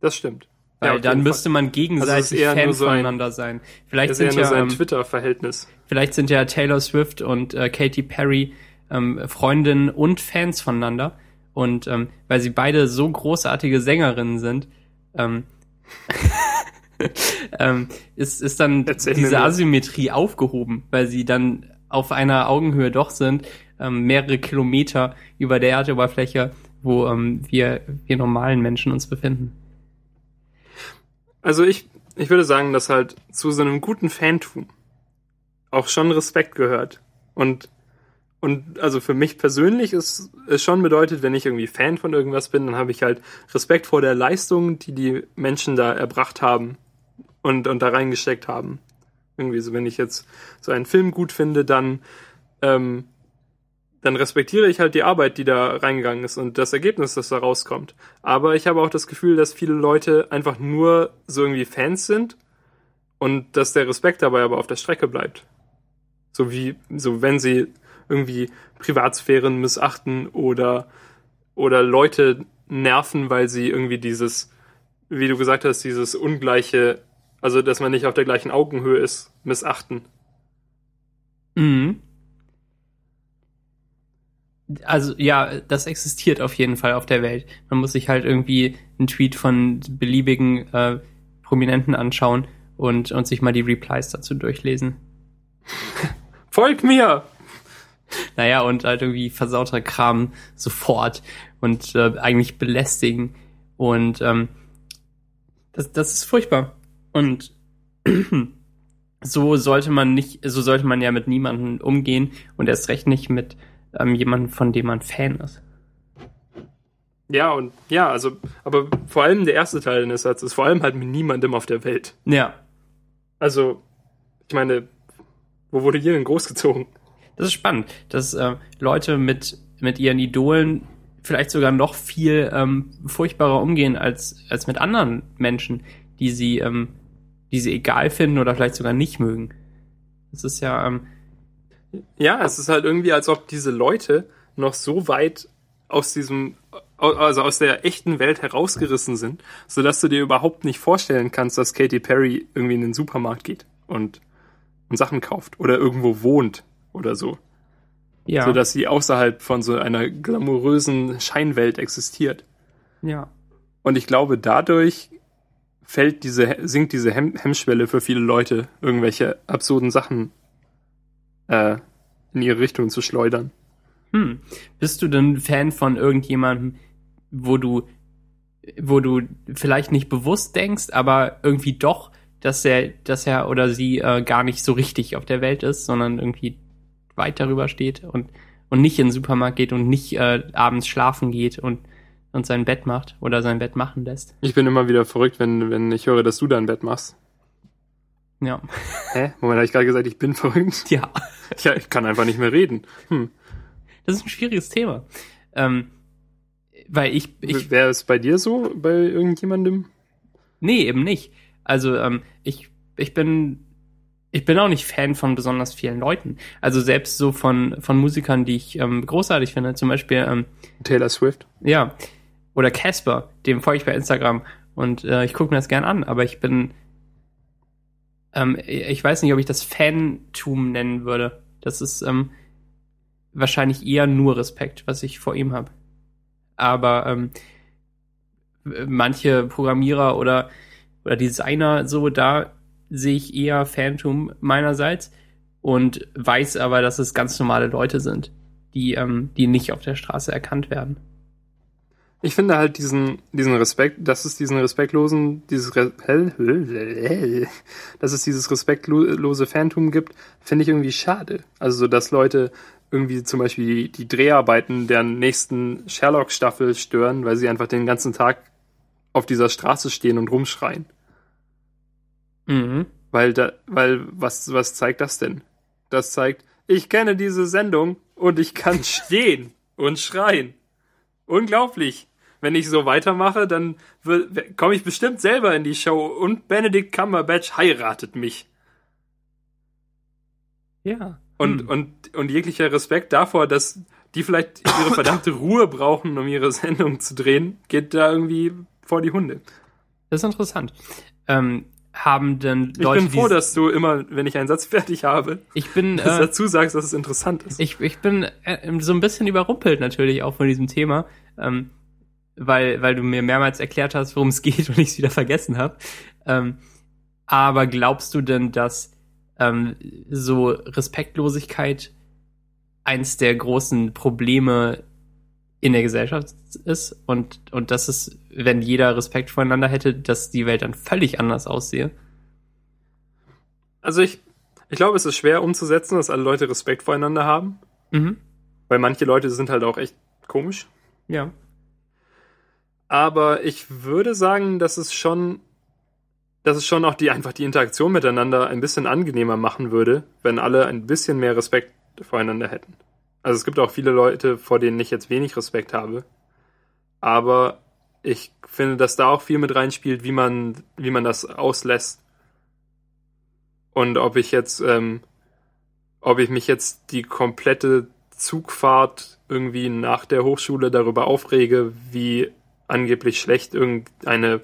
Das stimmt. Weil Ja, dann müsste man Also gegenseitig eher Fan so ein- voneinander sein. Vielleicht ja sind ja, sein ähm, Twitter-Verhältnis. vielleicht sind ja Taylor Swift und äh, Katy Perry ähm, Freundinnen und Fans voneinander. Und ähm, weil sie beide so großartige Sängerinnen sind, ähm, ähm, ist, ist dann Erzähl diese. Asymmetrie aufgehoben, weil sie dann auf einer Augenhöhe doch sind, ähm, mehrere Kilometer über der Erdoberfläche, wo ähm, wir, wir normalen Menschen uns befinden. Also ich, ich würde sagen, dass halt zu so einem guten Fantum auch schon Respekt gehört. Und, und also für mich persönlich ist es schon bedeutet, wenn ich irgendwie Fan von irgendwas bin, dann habe ich halt Respekt vor der Leistung, die die Menschen da erbracht haben und, und da reingesteckt haben. Irgendwie so, wenn ich jetzt so einen Film gut finde, dann, ähm, dann respektiere ich halt die Arbeit, die da reingegangen ist und das Ergebnis, das da rauskommt. Aber ich habe auch das Gefühl, dass viele Leute einfach nur so irgendwie Fans sind und dass der Respekt dabei aber auf der Strecke bleibt. So wie, so wenn sie irgendwie Privatsphären missachten oder, oder Leute nerven, weil sie irgendwie dieses, wie du gesagt hast, dieses ungleiche, also dass man nicht auf der gleichen Augenhöhe ist, missachten. Mhm. Also ja, das existiert auf jeden Fall auf der Welt. Man muss sich halt irgendwie einen Tweet von beliebigen äh, Prominenten anschauen und, und sich mal die Replies dazu durchlesen. Folg mir! Naja, und halt irgendwie versauter Kram sofort und äh, eigentlich belästigen. Und ähm, das, das ist furchtbar. Und so sollte man nicht, so sollte man ja mit niemandem umgehen und erst recht nicht mit ähm, jemandem, von dem man Fan ist. Ja, und ja, also, aber vor allem der erste Teil des Satzes ist vor allem halt mit niemandem auf der Welt. Ja, Also, ich meine, wo wurde hier denn großgezogen? das ist spannend, dass äh, Leute mit, mit ihren Idolen vielleicht sogar noch viel ähm, furchtbarer umgehen als, als mit anderen Menschen, die sie, ähm, die sie egal finden oder vielleicht sogar nicht mögen. Das ist ja, ähm, Ja, es ist halt irgendwie, als ob diese Leute noch so weit aus diesem, also aus der echten Welt herausgerissen sind, sodass du dir überhaupt nicht vorstellen kannst, dass Katy Perry irgendwie in den Supermarkt geht und, und Sachen kauft oder irgendwo wohnt oder so. ja, Sodass sie außerhalb von so einer glamourösen Scheinwelt existiert. ja, Und ich glaube, dadurch fällt diese, sinkt diese Hem Hemmschwelle für viele Leute, irgendwelche absurden Sachen äh, in ihre Richtung zu schleudern. Hm. Bist du denn Fan von irgendjemandem, wo du, wo du vielleicht nicht bewusst denkst, aber irgendwie doch, dass er, dass er oder sie äh, gar nicht so richtig auf der Welt ist, sondern irgendwie weit darüber steht und, und nicht in den Supermarkt geht und nicht äh, abends schlafen geht und, und sein Bett macht oder sein Bett machen lässt. Ich bin immer wieder verrückt, wenn, wenn ich höre, dass du dein Bett machst. Ja. Hä? Moment, habe ich gerade gesagt, ich bin verrückt? Ja. Ja, ich kann einfach nicht mehr reden. Hm. Das ist ein schwieriges Thema. Ähm, weil ich, ich Wäre es bei dir so, bei irgendjemandem? Nee, eben nicht. Also ähm, ich, ich bin ich bin auch nicht Fan von besonders vielen Leuten. Also selbst so von von Musikern, die ich ähm, großartig finde. Zum Beispiel ähm, Taylor Swift? ja oder Casper, dem folge ich bei Instagram und äh, ich gucke mir das gern an. Aber ich bin ähm, ich weiß nicht, ob ich das Fantum nennen würde. Das ist ähm, wahrscheinlich eher nur Respekt, was ich vor ihm habe. Aber ähm, manche Programmierer oder, oder Designer so, da sehe ich eher Phantom meinerseits und weiß aber, dass es ganz normale Leute sind, die, ähm, die nicht auf der Straße erkannt werden. Ich finde halt diesen, diesen Respekt, dass es diesen respektlosen, dieses, dass es dieses respektlose Phantom gibt, finde ich irgendwie schade. Also, so, dass Leute irgendwie zum Beispiel die, die Dreharbeiten der nächsten Sherlock-Staffel stören, weil sie einfach den ganzen Tag auf dieser Straße stehen und rumschreien. Mhm. Weil da, weil, was, was zeigt das denn? Das zeigt, ich kenne diese Sendung und ich kann stehen und schreien. Unglaublich. Wenn ich so weitermache, dann komme ich bestimmt selber in die Show und Benedict Cumberbatch heiratet mich. Ja. Und, hm. und, und jeglicher Respekt davor, dass die vielleicht ihre verdammte Ruhe brauchen, um ihre Sendung zu drehen, geht da irgendwie vor die Hunde. Das ist interessant. Ähm, haben denn Leute. Ich bin froh, dass du immer, wenn ich einen Satz fertig habe, ich bin, äh, dazu sagst, dass es interessant ist. Ich, ich bin äh, so ein bisschen überrumpelt natürlich auch von diesem Thema, ähm, weil, weil du mir mehrmals erklärt hast, worum es geht und ich es wieder vergessen habe. Ähm, aber glaubst du denn, dass ähm, so Respektlosigkeit eins der großen Probleme in der Gesellschaft ist und, und dass es, wenn jeder Respekt voneinander hätte, dass die Welt dann völlig anders aussehe? Also ich, ich glaube, es ist schwer umzusetzen, dass alle Leute Respekt voreinander haben. Mhm. Weil manche Leute sind halt auch echt komisch. Ja. Aber ich würde sagen, dass es schon, dass es schon auch die, einfach die Interaktion miteinander ein bisschen angenehmer machen würde, wenn alle ein bisschen mehr Respekt voreinander hätten. Also es gibt auch viele Leute, vor denen ich jetzt wenig Respekt habe. Aber ich finde, dass da auch viel mit reinspielt, wie man, wie man das auslässt. Und ob ich jetzt, ähm, ob ich mich jetzt die komplette Zugfahrt irgendwie nach der Hochschule darüber aufrege, wie angeblich schlecht irgendeine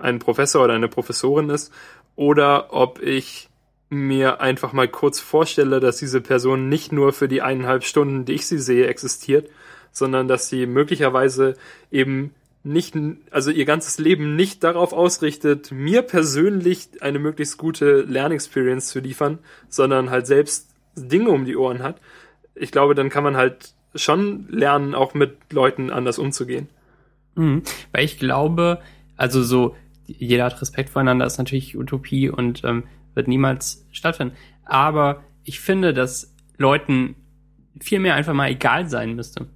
ein Professor oder eine Professorin ist, oder ob ich mir einfach mal kurz vorstelle, dass diese Person nicht nur für die eineinhalb Stunden, die ich sie sehe, existiert, sondern dass sie möglicherweise eben nicht, also ihr ganzes Leben nicht darauf ausrichtet, mir persönlich eine möglichst gute Lernexperience zu liefern, sondern halt selbst Dinge um die Ohren hat. Ich glaube, dann kann man halt schon lernen, auch mit Leuten anders umzugehen. Mhm, weil ich glaube, also so, jeder hat Respekt voreinander, ist natürlich Utopie und ähm, wird niemals stattfinden. Aber ich finde, dass Leuten viel mehr einfach mal egal sein müsste.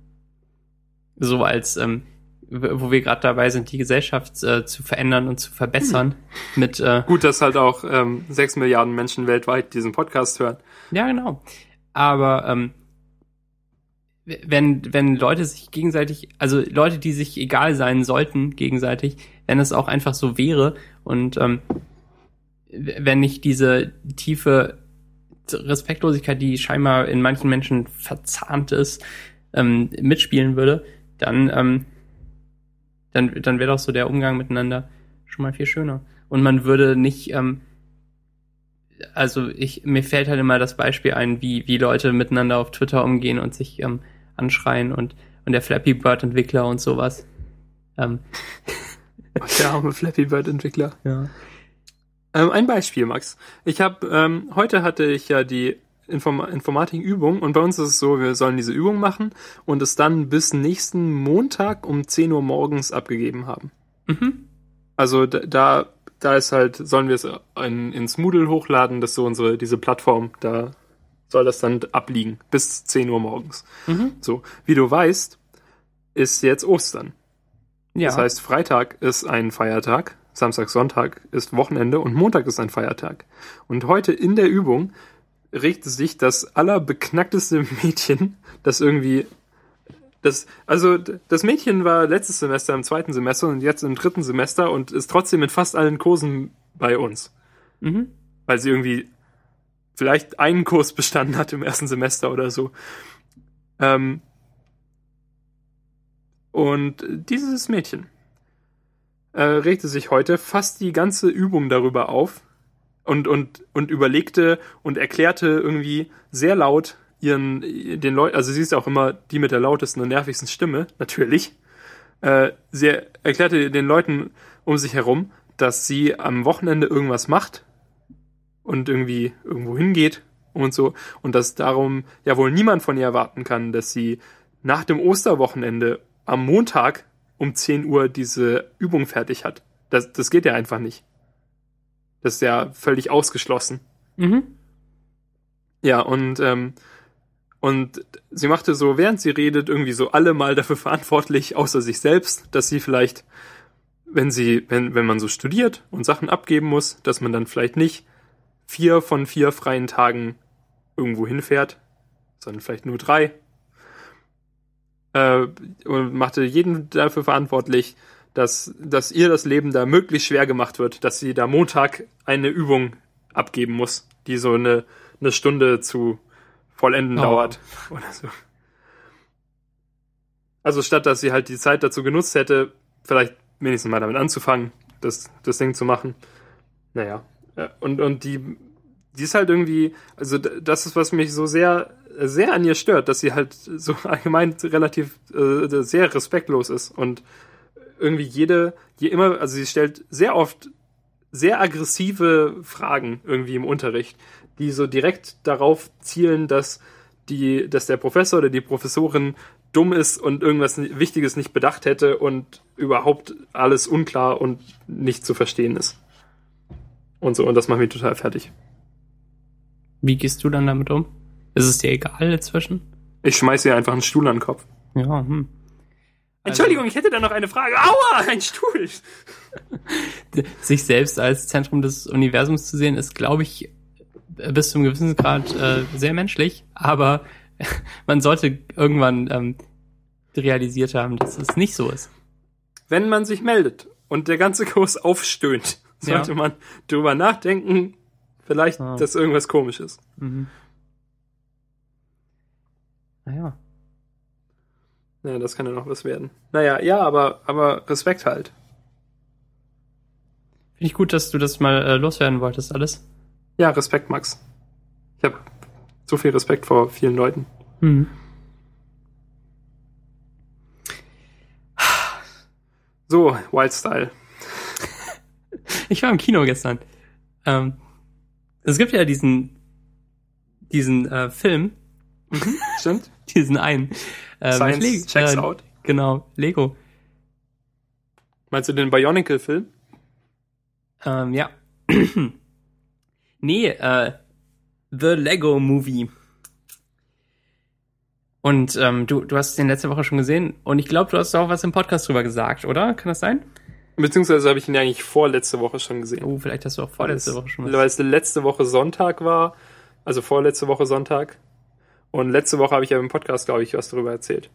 So als, ähm, wo wir gerade dabei sind, die Gesellschaft äh, zu verändern und zu verbessern. Hm. Mit, äh, Gut, dass halt auch ähm, 6 Milliarden Menschen weltweit diesen Podcast hören. Ja, genau. Aber ähm, wenn, wenn Leute sich gegenseitig, also Leute, die sich egal sein sollten, gegenseitig, wenn es auch einfach so wäre und ähm, wenn nicht diese tiefe Respektlosigkeit, die scheinbar in manchen Menschen verzahnt ist, ähm, mitspielen würde, dann, ähm, dann, dann wäre doch so der Umgang miteinander schon mal viel schöner. Und man würde nicht, ähm, also ich, mir fällt halt immer das Beispiel ein, wie, wie Leute miteinander auf Twitter umgehen und sich ähm, anschreien und, und der Flappy Bird Entwickler und sowas. Ähm. der arme Flappy Bird Entwickler. Ja. Ähm, ein Beispiel, Max. Ich habe ähm, heute hatte ich ja die Inform Informatikübung und bei uns ist es so, wir sollen diese Übung machen und es dann bis nächsten Montag um 10 Uhr morgens abgegeben haben. Mhm. Also da, da ist halt, sollen wir es in, ins Moodle hochladen, das ist so unsere, diese Plattform, da soll das dann abliegen, bis 10 Uhr morgens. Mhm. So, wie du weißt, ist jetzt Ostern. Ja. Das heißt, Freitag ist ein Feiertag, Samstag, Sonntag ist Wochenende und Montag ist ein Feiertag. Und heute in der Übung regte sich das allerbeknackteste Mädchen, das irgendwie das, also das Mädchen war letztes Semester im zweiten Semester und jetzt im dritten Semester und ist trotzdem in fast allen Kursen bei uns. Mhm. Weil sie irgendwie vielleicht einen Kurs bestanden hat im ersten Semester oder so. Ähm, und dieses Mädchen äh, regte sich heute fast die ganze Übung darüber auf und, und, und überlegte und erklärte irgendwie sehr laut ihren, den Leuten, also sie ist auch immer die mit der lautesten und nervigsten Stimme, natürlich. Äh, sie erklärte den Leuten um sich herum, dass sie am Wochenende irgendwas macht und irgendwie irgendwo hingeht und so und dass darum ja wohl niemand von ihr erwarten kann, dass sie nach dem Osterwochenende am Montag um 10 Uhr diese Übung fertig hat. Das, das geht ja einfach nicht. Das ist ja völlig ausgeschlossen. Mhm. Ja, und, ähm, und sie machte so, während sie redet, irgendwie so alle mal dafür verantwortlich, außer sich selbst, dass sie vielleicht, wenn sie, wenn, wenn man so studiert und Sachen abgeben muss, dass man dann vielleicht nicht vier von vier freien Tagen irgendwo hinfährt, sondern vielleicht nur drei äh, und machte jeden dafür verantwortlich, dass, dass ihr das Leben da möglichst schwer gemacht wird, dass sie da Montag eine Übung abgeben muss, die so eine, eine Stunde zu vollenden Oh. dauert oder so. Also statt dass sie halt die Zeit dazu genutzt hätte, vielleicht wenigstens mal damit anzufangen, das, das Ding zu machen. Naja. Und, und die, die ist halt irgendwie, also das ist, was mich so sehr, sehr an ihr stört, dass sie halt so allgemein relativ äh, sehr respektlos ist und irgendwie jede, je immer, also sie stellt sehr oft sehr aggressive Fragen irgendwie im Unterricht, die so direkt darauf zielen, dass die, dass der Professor oder die Professorin dumm ist und irgendwas Wichtiges nicht bedacht hätte und überhaupt alles unklar und nicht zu verstehen ist. Und so, und das macht mich total fertig. Wie gehst du dann damit um? Ist es dir egal inzwischen? Ich schmeiße ihr einfach einen Stuhl an den Kopf. Ja, hm. Entschuldigung, ich hätte da noch eine Frage. Aua, ein Stuhl! sich selbst als Zentrum des Universums zu sehen, ist, glaube ich, bis zu einem gewissen Grad äh, sehr menschlich, aber man sollte irgendwann ähm, realisiert haben, dass es nicht so ist. Wenn man sich meldet und der ganze Kurs aufstöhnt, sollte Ja. man drüber nachdenken, vielleicht, Ah. dass irgendwas komisch ist. Mhm. Naja. Ja, das kann ja noch was werden. Naja, ja, aber, aber Respekt halt. Finde ich gut, dass du das mal äh, loswerden wolltest, alles. Ja, Respekt, Max. Ich habe so viel Respekt vor vielen Leuten. Mhm. So, Wildstyle. Ich war im Kino gestern. Ähm, es gibt ja diesen diesen äh, Film, Stimmt? diesen einen. Äh, Science Le- checks äh, out. Genau, Lego. Meinst du den Bionicle-Film? Ähm, ja. nee, äh, The Lego Movie. Und ähm, du, du hast den letzte Woche schon gesehen und ich glaube, du hast auch was im Podcast drüber gesagt, oder? Kann das sein? Beziehungsweise habe ich ihn eigentlich vorletzte Woche schon gesehen. Oh, vielleicht hast du auch vorletzte Woche schon was. Weil es letzte Woche Sonntag war, also vorletzte Woche Sonntag. Und letzte Woche habe ich ja im Podcast, glaube ich, was darüber erzählt.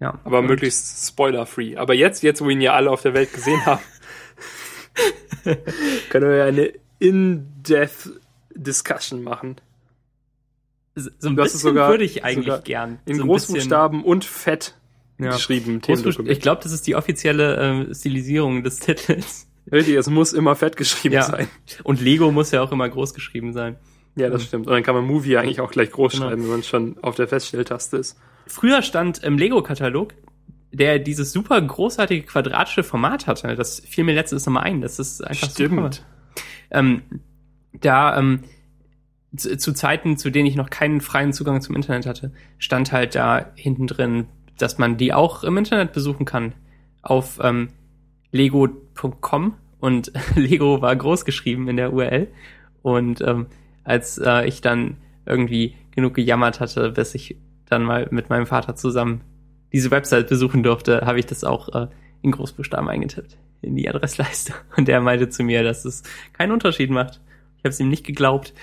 Ja. Aber Und- möglichst spoiler-free. Aber jetzt, jetzt, wo ihn ja alle auf der Welt gesehen haben, können wir ja eine in-depth Discussion machen. So ein es bisschen sogar- würde ich eigentlich gern. In so ein Großbuchstaben und fett Ja. geschrieben. Themendokument. Ich glaube, das ist die offizielle äh, Stilisierung des Titels. Richtig, es muss immer fett geschrieben Ja. sein. Und Lego muss ja auch immer groß geschrieben sein. Ja, das stimmt. Und dann kann man Movie eigentlich auch gleich groß Genau. schreiben, wenn man schon auf der Feststelltaste ist. Früher stand im Lego-Katalog, der dieses super großartige quadratische Format hatte. Das fiel mir letztens nochmal ein. Das ist einfach super. Stimmt. Ähm, da ähm, zu, zu Zeiten, zu denen ich noch keinen freien Zugang zum Internet hatte, stand halt da hinten drin, dass man die auch im Internet besuchen kann. Auf ähm, lego.com und Lego war groß geschrieben in der URL. Und ähm, als äh, ich dann irgendwie genug gejammert hatte, bis ich dann mal mit meinem Vater zusammen diese Website besuchen durfte, habe ich das auch äh, in Großbuchstaben eingetippt in die Adressleiste. Und er meinte zu mir, dass es keinen Unterschied macht. Ich habe es ihm nicht geglaubt,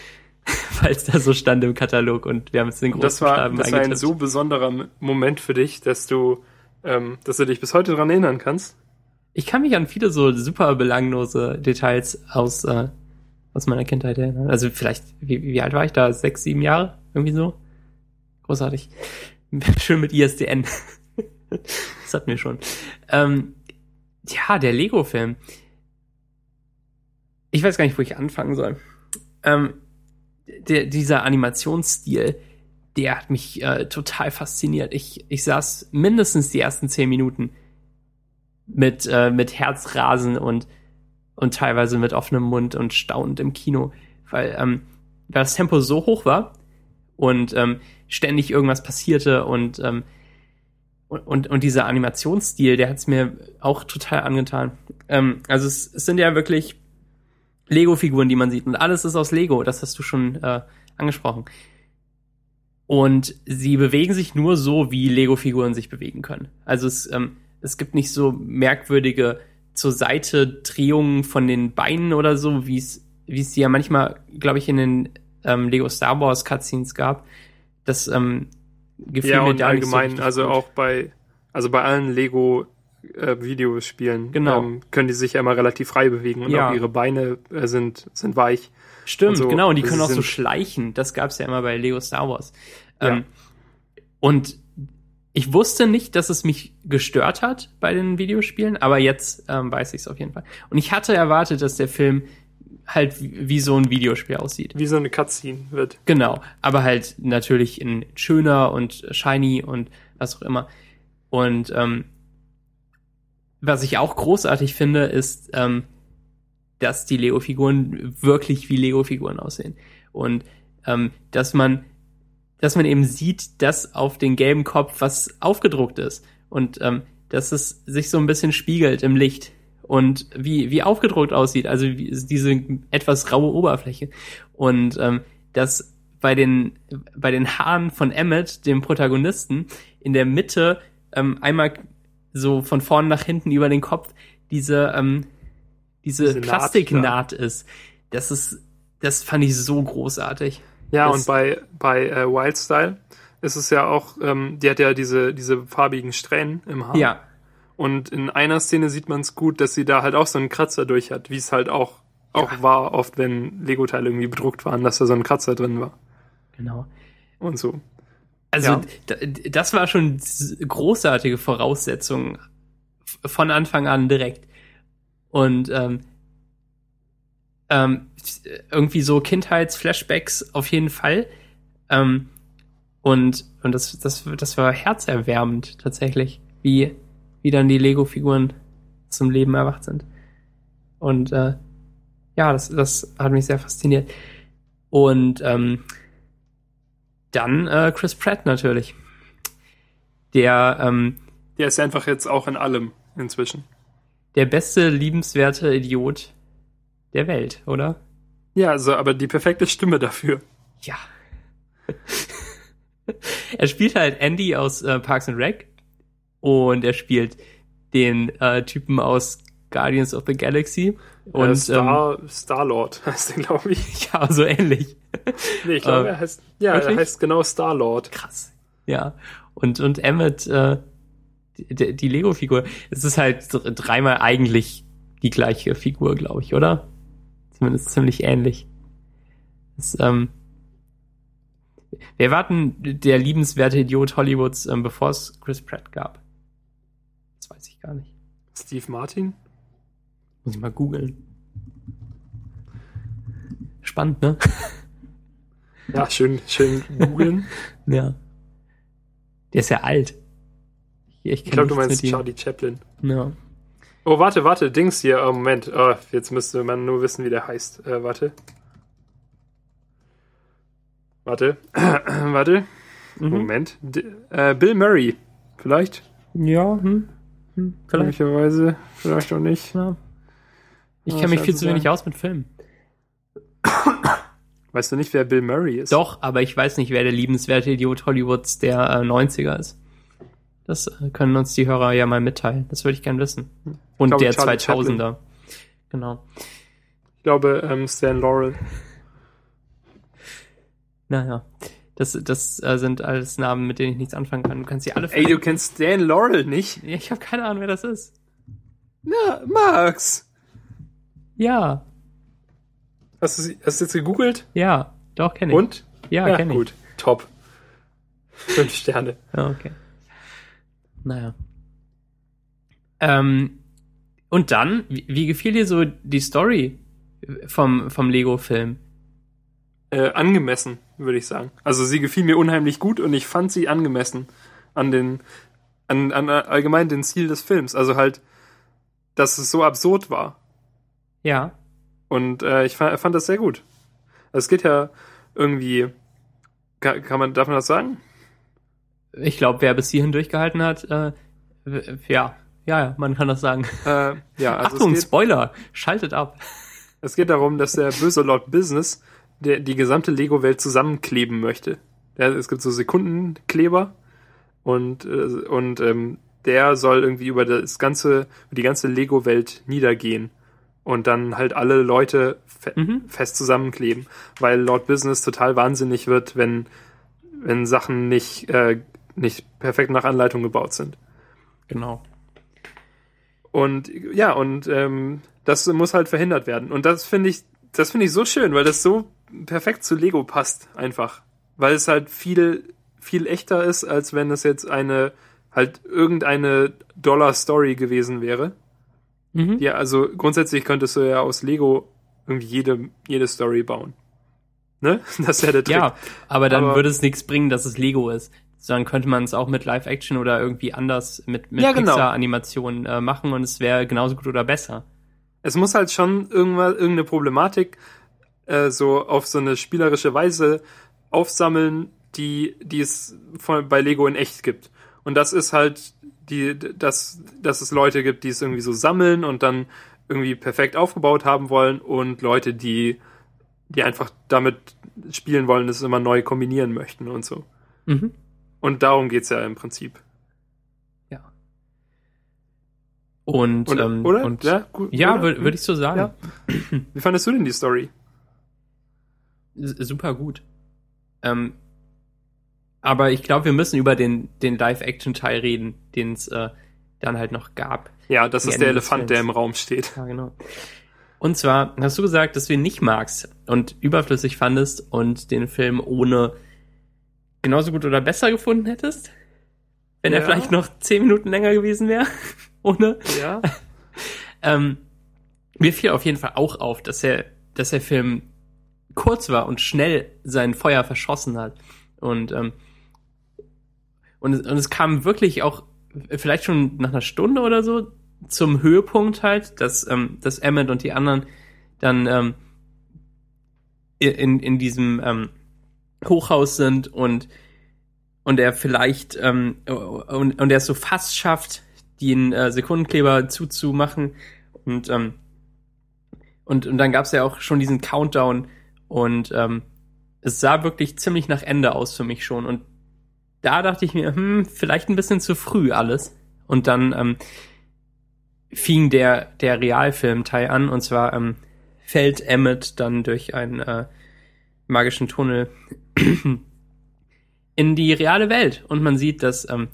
weil es da so stand im Katalog und wir haben es in Und das war, Großbuchstaben das war ein so besonderer Moment für dich, dass du, ähm, dass du dich bis heute daran erinnern kannst. Ich kann mich an viele so super belanglose Details aus, äh, aus meiner Kindheit erinnern. Also vielleicht, wie, wie alt war ich da? Sechs, sieben Jahre? Irgendwie so? Großartig. Schön mit ISDN. das hatten wir schon. Ähm, ja, der Lego-Film. Ich weiß gar nicht, wo ich anfangen soll. Ähm, der, dieser Animationsstil, der hat mich äh, total fasziniert. Ich, ich saß mindestens die ersten zehn Minuten mit, äh, mit Herzrasen und, und teilweise mit offenem Mund und staunend im Kino, weil, ähm, weil das Tempo so hoch war und ähm, ständig irgendwas passierte und, ähm, und, und, und dieser Animationsstil, der hat es mir auch total angetan. Ähm, also es, es sind ja wirklich Lego-Figuren, die man sieht und alles ist aus Lego, das hast du schon äh, angesprochen. Und sie bewegen sich nur so, wie Lego-Figuren sich bewegen können. Also es, ähm, es gibt nicht so merkwürdige zur Seite Drehungen von den Beinen oder so, wie es wie es die ja manchmal, glaube ich, in den ähm, Lego Star Wars Cutscenes gab. Das ähm, gefiel Ja, mir und so allgemein, richtig also auch bei, also bei allen Lego äh, Videospielen Genau. ähm, können die sich ja immer relativ frei bewegen und Ja. auch ihre Beine äh, sind, sind weich. Stimmt, so. genau. Und die Also können auch so schleichen. Das gab's ja immer bei Lego Star Wars. Ja. Ähm, und ich wusste nicht, dass es mich gestört hat bei den Videospielen, aber jetzt ähm, weiß ich es auf jeden Fall. Und ich hatte erwartet, dass der Film halt wie, wie so ein Videospiel aussieht. Wie so eine Cutscene wird. Genau, aber halt natürlich in schöner und shiny und was auch immer. Und ähm, was ich auch großartig finde, ist, ähm, dass die Lego-Figuren wirklich wie Lego-Figuren aussehen. Und ähm, dass man, dass man eben sieht, dass auf den gelben Kopf was aufgedruckt ist. Und ähm, dass es sich so ein bisschen spiegelt im Licht. Und wie, wie aufgedruckt aussieht, also wie, diese etwas raue Oberfläche. Und ähm, dass bei den, bei den Haaren von Emmett, dem Protagonisten, in der Mitte ähm, einmal so von vorn nach hinten über den Kopf diese, ähm, diese, Diese Naht, Plastiknaht ist. Das ist, das fand ich so großartig. Ja, Das- und bei, bei äh, Wildstyle ist es ja auch, ähm, die hat ja diese, diese farbigen Strähnen im Haar. Ja, Und in einer Szene sieht man es gut, dass sie da halt auch so einen Kratzer durch hat, wie es halt auch, auch war, oft wenn Lego-Teile irgendwie bedruckt waren, dass da so ein Kratzer drin war. genau. Und so. Also Ja. das war schon großartige Voraussetzung von Anfang an direkt. Und ähm, ähm, irgendwie so Kindheitsflashbacks auf jeden Fall. Ähm, und und das, das, das war herzerwärmend tatsächlich, wie, wie dann die Lego-Figuren zum Leben erwacht sind. Und äh, ja, das, das hat mich sehr fasziniert. Und ähm, dann äh, Chris Pratt natürlich. Der, ähm, Der ist einfach jetzt auch in allem inzwischen. der beste, liebenswerte Idiot der Welt, oder? Ja, also, aber die perfekte Stimme dafür. Ja. er spielt halt Andy aus äh, Parks and Rec und er spielt den äh, Typen aus Guardians of the Galaxy und äh, ähm, Star, Star-Lord heißt der, glaube ich. ja, so ähnlich. Nee, ich glaube, Äh, er heißt, ja, er heißt genau Star-Lord. Krass. Ja. Und, und Emmett, äh, die, die Lego-Figur, es ist halt dr- dreimal eigentlich die gleiche Figur, glaube ich, oder? Zumindest ziemlich ähnlich. Das, ähm, wer war denn der liebenswerte Idiot Hollywoods, ähm, bevor es Chris Pratt gab? Das weiß ich gar nicht. Steve Martin? Muss ich mal googeln. Spannend, ne? Ja, schön, schön googeln. ja. Der ist ja alt. Ich, ich, glaube, du meinst. Charlie Chaplin. Ja. Oh, warte, warte, Dings hier, oh, Moment. Oh, jetzt müsste man nur wissen, wie der heißt. Äh, warte. Warte. warte. Mhm. Moment. D äh, Bill Murray. Vielleicht? Ja, hm, hm, vielleicht. Möglicherweise. Vielleicht auch nicht. Ja. Ich kenne mich schwer viel zu wenig aus mit Filmen. Weißt du nicht, wer Bill Murray ist? Doch, aber ich weiß nicht, wer der liebenswerte Idiot Hollywoods der äh, 90er ist. Das äh, können uns die Hörer ja mal mitteilen. Das würde ich gern wissen. Und glaube, der Charlie 2000er. Genau. Ich glaube, ähm, Stan Laurel. Naja. Das, das äh, sind alles Namen, mit denen ich nichts anfangen kann. Du kannst sie alle Ey, du kennst Stan Laurel nicht? Ja, Ich habe keine Ahnung, wer das ist. Na, Max. Ja, Hast du, hast du jetzt gegoogelt? ja, doch, kenne ich. Und? Ja, kenne ich. gut. Top. Fünf Sterne. Ja, okay. Naja. Ähm, und dann, wie, wie gefiel dir so die Story vom, vom Lego-Film? Äh, angemessen, würde ich sagen. Also sie gefiel mir unheimlich gut und ich fand sie angemessen an den, an, an allgemein den Ziel des Films. Also halt, dass es so absurd war. Ja. Und äh, ich fand, fand das sehr gut. Also es geht ja irgendwie, kann, kann man, darf man das sagen? Ich glaube, wer bis hierhin durchgehalten hat, äh, ja, ja, man kann das sagen. Äh, ja, also Achtung, geht, Spoiler, schaltet ab. es geht darum, dass der böse Lord Business der, die gesamte Lego-Welt zusammenkleben möchte. Ja, es gibt so Sekundenkleber und, äh, und ähm, der soll irgendwie über das ganze, über die ganze Lego-Welt niedergehen und dann halt alle Leute fe Mhm. fest zusammenkleben, weil Lord Business total wahnsinnig wird, wenn, wenn Sachen nicht, äh, nicht perfekt nach Anleitung gebaut sind. Genau. Und ja, und ähm, das muss halt verhindert werden. Und das finde ich, das finde ich so schön, weil das so perfekt zu Lego passt, einfach. Weil es halt viel, viel echter ist, als wenn es jetzt eine, halt irgendeine Dollar-Story gewesen wäre. Mhm. Ja, also grundsätzlich könntest du ja aus Lego irgendwie jede, jede Story bauen. Ne? Das ist ja der Trick. Ja, aber dann Aber- würde es nichts bringen, dass es Lego ist. Dann könnte man es auch mit Live-Action oder irgendwie anders mit, mit Ja, genau. Pixar-Animationen äh, machen und es wäre genauso gut oder besser. Es muss halt schon irgendwann irgendeine Problematik äh, so auf so eine spielerische Weise aufsammeln, die, die es von, bei Lego in echt gibt. Und das ist halt die, dass, dass es Leute gibt, die es irgendwie so sammeln und dann irgendwie perfekt aufgebaut haben wollen und Leute, die, die einfach damit spielen wollen, das immer neu kombinieren möchten und so. Mhm. Und darum geht's ja im Prinzip. Ja. Und, Und, ähm, oder? Und, ja, gut, ja würde würd ich so sagen. Ja. Wie fandest du denn die Story? Super gut. Ähm, aber ich glaube, wir müssen über den, den Live-Action-Teil reden, den es äh, dann halt noch gab. Ja, das ist der Elefant, der im Raum steht. Ja, genau. Und zwar hast du gesagt, dass du ihn nicht magst und überflüssig fandest und den Film ohne genauso gut oder besser gefunden hättest? Wenn er Ja. vielleicht noch zehn Minuten länger gewesen wäre? ohne? Ja. Ähm, mir fiel auf jeden Fall auch auf, dass er, dass der Film kurz war und schnell sein Feuer verschossen hat. Und, ähm, und, es- und es kam wirklich auch vielleicht schon nach einer Stunde oder so zum Höhepunkt halt, dass, ähm, dass Emmett und die anderen dann ähm, in, in diesem ähm, Hochhaus sind und und er vielleicht ähm, und, und er es so fast schafft, den äh, Sekundenkleber zuzumachen und ähm, und, und dann gab es ja auch schon diesen Countdown und ähm, es sah wirklich ziemlich nach Ende aus für mich schon und da dachte ich mir, hm, vielleicht ein bisschen zu früh alles. Und dann ähm, fing der der Realfilmteil an. Und zwar ähm, fällt Emmett dann durch einen äh, magischen Tunnel in die reale Welt. Und man sieht, dass ähm,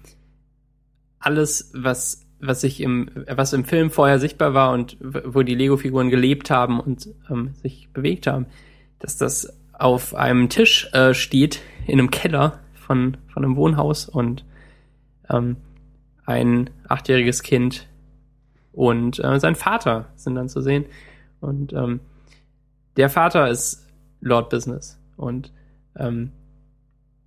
alles, was was sich im was im Film vorher sichtbar war und wo die Lego-Figuren gelebt haben und ähm, sich bewegt haben, dass das auf einem Tisch äh, steht in einem Keller von von einem Wohnhaus und ähm, ein achtjähriges Kind und äh, sein Vater sind dann zu sehen und ähm, der Vater ist Lord Business und ähm,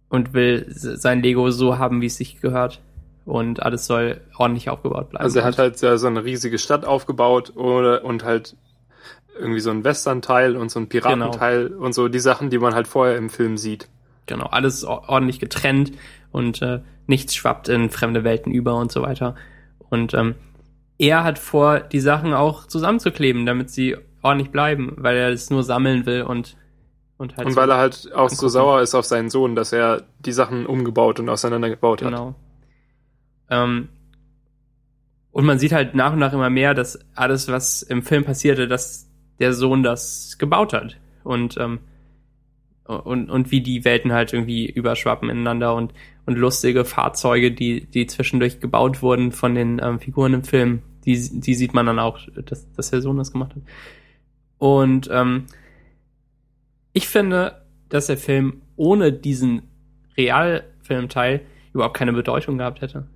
und will sein Lego so haben, wie es sich gehört. Und alles soll ordentlich aufgebaut bleiben. Also er hat halt ja so eine riesige Stadt aufgebaut oder und halt irgendwie so einen Western-Teil und so einen Piratenteil und so die Sachen, die man halt vorher im Film sieht. Genau alles or- ordentlich getrennt und äh, nichts schwappt in fremde Welten über und so weiter. Und ähm, er hat vor, die Sachen auch zusammenzukleben, damit sie ordentlich bleiben, weil er es nur sammeln will und und halt Und so- weil er halt auch so sauer ist auf seinen Sohn, dass er die Sachen umgebaut und auseinandergebaut hat. Genau. Ähm, und man sieht halt nach und nach immer mehr, dass alles, was im Film passierte, dass der Sohn das gebaut hat. Und, ähm, und, und wie die Welten halt irgendwie überschwappen ineinander und, und lustige Fahrzeuge, die, die zwischendurch gebaut wurden von den ähm, Figuren im Film, die, die sieht man dann auch, dass, dass der Sohn das gemacht hat. Und ähm, ich finde, dass der Film ohne diesen Realfilmteil überhaupt keine Bedeutung gehabt hätte.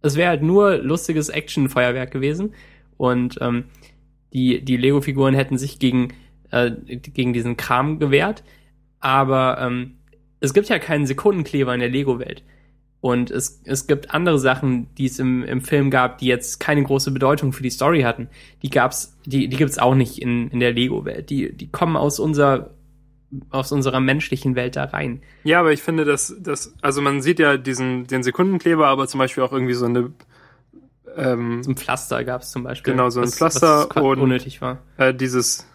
Es wäre halt nur lustiges Actionfeuerwerk gewesen und ähm, die, die Lego-Figuren hätten sich gegen, äh, gegen diesen Kram gewehrt, aber ähm, es gibt ja keinen Sekundenkleber in der Lego-Welt. Und es, es gibt andere Sachen, die es im, im Film gab, die jetzt keine große Bedeutung für die Story hatten. Die gab's, die, die gibt's auch nicht in, in der Lego-Welt. Die, die kommen aus unserer, aus unserer menschlichen Welt da rein. Ja, aber ich finde, dass, dass, also man sieht ja diesen, den Sekundenkleber, aber zum Beispiel auch irgendwie so eine, ähm, So ein Pflaster gab's zum Beispiel. Genau, so ein was- Pflaster was und- unnötig war. äh, dieses,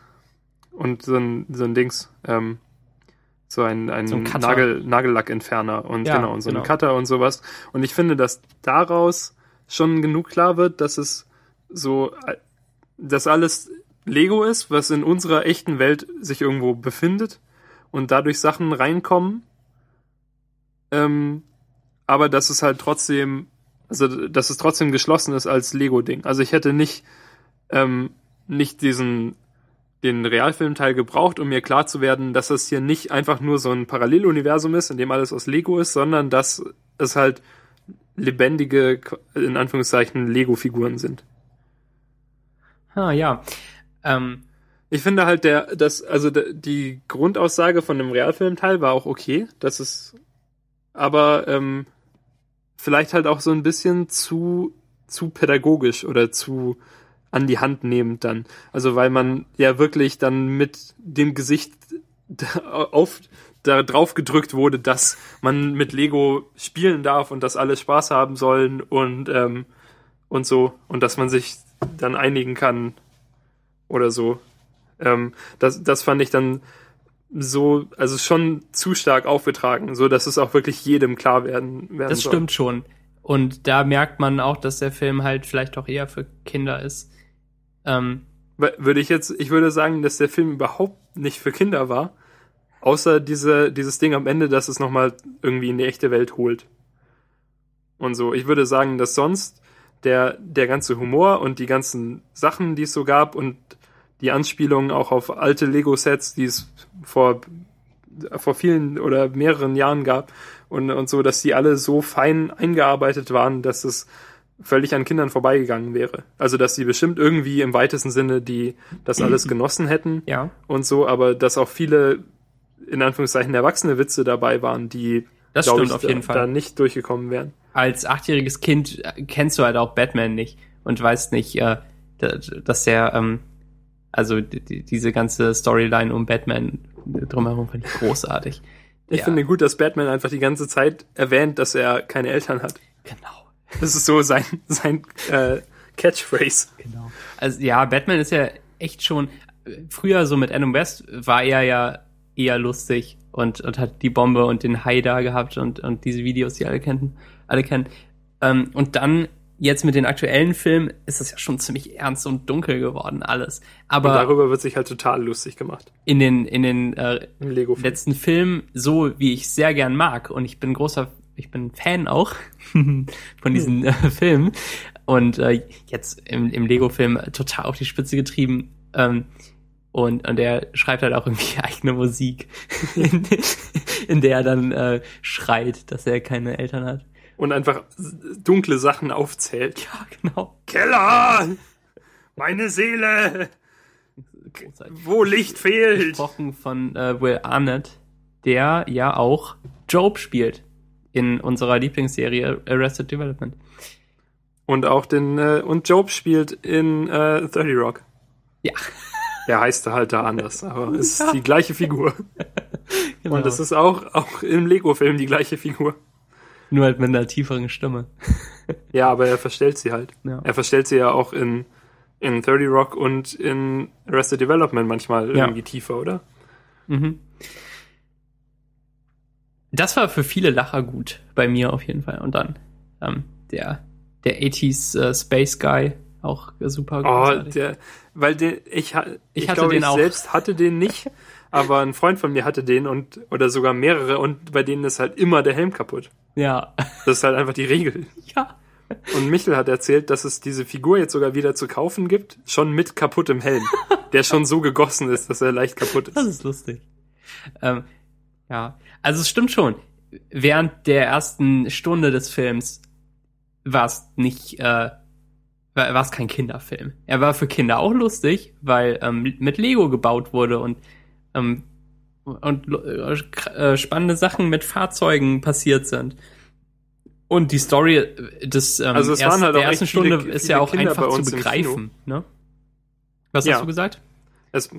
und so ein, so ein Dings, ähm, so ein, ein, So ein. Nagel, Nagellackentferner und Ja, genau, und so genau. ein Cutter und sowas. Und ich finde, dass daraus schon genug klar wird, dass es so, äh, dass alles Lego ist, was in unserer echten Welt sich irgendwo befindet und dadurch Sachen reinkommen. Ähm, aber dass es halt trotzdem, also dass es trotzdem geschlossen ist als Lego-Ding. Also ich hätte nicht ähm, nicht diesen den Realfilmteil gebraucht, um mir klar zu werden, dass das hier nicht einfach nur so ein Paralleluniversum ist, in dem alles aus Lego ist, sondern dass es halt lebendige, in Anführungszeichen, Lego-Figuren sind. Ah, ja. Ähm, ich finde halt der, das, also die Grundaussage von dem Realfilmteil war auch okay. Das ist, aber ähm, vielleicht halt auch so ein bisschen zu zu pädagogisch oder zu an die Hand nehmend dann. Also weil man ja wirklich dann mit dem Gesicht auf da drauf gedrückt wurde, dass man mit Lego spielen darf und dass alle Spaß haben sollen und ähm, und so und dass man sich dann einigen kann oder so. Ähm, das, das fand ich dann so, also schon zu stark aufgetragen, so dass es auch wirklich jedem klar werden, werden Das soll. stimmt schon. Und da merkt man auch, dass der Film halt vielleicht auch eher für Kinder ist. Ähm, würde ich jetzt, ich würde sagen, dass der Film überhaupt nicht für Kinder war, außer diese, dieses Ding am Ende, dass es nochmal irgendwie in die echte Welt holt. Und so. Ich würde sagen, dass sonst der, der ganze Humor und die ganzen Sachen, die es so gab und die Anspielungen auch auf alte Lego-Sets, die es vor, vor vielen oder mehreren Jahren gab und, und so, dass die alle so fein eingearbeitet waren, dass es völlig an Kindern vorbeigegangen wäre. Also, dass sie bestimmt irgendwie im weitesten Sinne die das alles genossen hätten ja. und so, aber dass auch viele in Anführungszeichen erwachsene Witze dabei waren, die das stimmt ich, auf jeden da, Fall. da nicht durchgekommen wären. Als achtjähriges Kind kennst du halt auch Batman nicht und weißt nicht, äh, dass der, ähm, also die, diese ganze Storyline um Batman drumherum finde ich großartig. Ich Ja. finde gut, dass Batman einfach die ganze Zeit erwähnt, dass er keine Eltern hat. Genau. Das ist so sein, sein äh, Catchphrase. Genau. Also ja, Batman ist ja echt schon früher so mit Adam West war er ja eher lustig und, und hat die Bombe und den Hai da gehabt und, und diese Videos, die alle kennen, alle kennen. Ähm, und dann jetzt mit den aktuellen Filmen ist das ja schon ziemlich ernst und dunkel geworden alles. Und Aber darüber wird sich halt total lustig gemacht. in den in den äh, Im lego -Film. letzten Film so, wie ich sehr gern mag. Und ich bin großer, ich bin Fan auch von diesen äh, Filmen. Und äh, jetzt im, im Lego-Film total auf die Spitze getrieben. Ähm, und, und er schreibt halt auch irgendwie eigene Musik, in, in der er dann äh, schreit, dass er keine Eltern hat. Und einfach dunkle Sachen aufzählt. Ja, genau. Keller! Meine Seele! Wo Licht fehlt! Gesprochen von äh, Will Arnett, der ja auch Job spielt in unserer Lieblingsserie Arrested Development. Und auch den, äh, und Job spielt in äh, 30 Rock. Ja. Der heißt halt da anders, aber es ist die gleiche Figur. Genau. Und es ist auch, auch im Lego-Film die gleiche Figur. Nur halt mit einer tieferen Stimme. Ja, aber er verstellt sie halt. Ja. Er verstellt sie ja auch in, in 30 Rock und in Arrested Development manchmal Ja. irgendwie tiefer, oder? Mhm. Das war für viele Lacher gut, bei mir auf jeden Fall. Und dann ähm, der, der 80s äh, Space Guy, auch super Oh, großartig. der, weil der, ich, ich, Ich hatte glaube, den ich auch. selbst hatte den nicht, aber ein Freund von mir hatte den und, oder sogar mehrere und bei denen ist halt immer der Helm kaputt. Ja. Das ist halt einfach die Regel. ja. Und Michel hat erzählt, dass es diese Figur jetzt sogar wieder zu kaufen gibt, schon mit kaputtem Helm, der schon so gegossen ist, dass er leicht kaputt Das ist. ist lustig. Ähm, ja, also es stimmt schon. Während der ersten Stunde des Films war es nicht, äh, war war es kein Kinderfilm. Er war für Kinder auch lustig, weil ähm, mit Lego gebaut wurde und ähm, und äh, äh, spannende Sachen mit Fahrzeugen passiert sind. Und die Story des ähm, Also es waren ersten, halt der ersten echt viele- Stunde ist ja auch Kinder einfach zu begreifen. Ne? Was Ja. hast du gesagt? Es,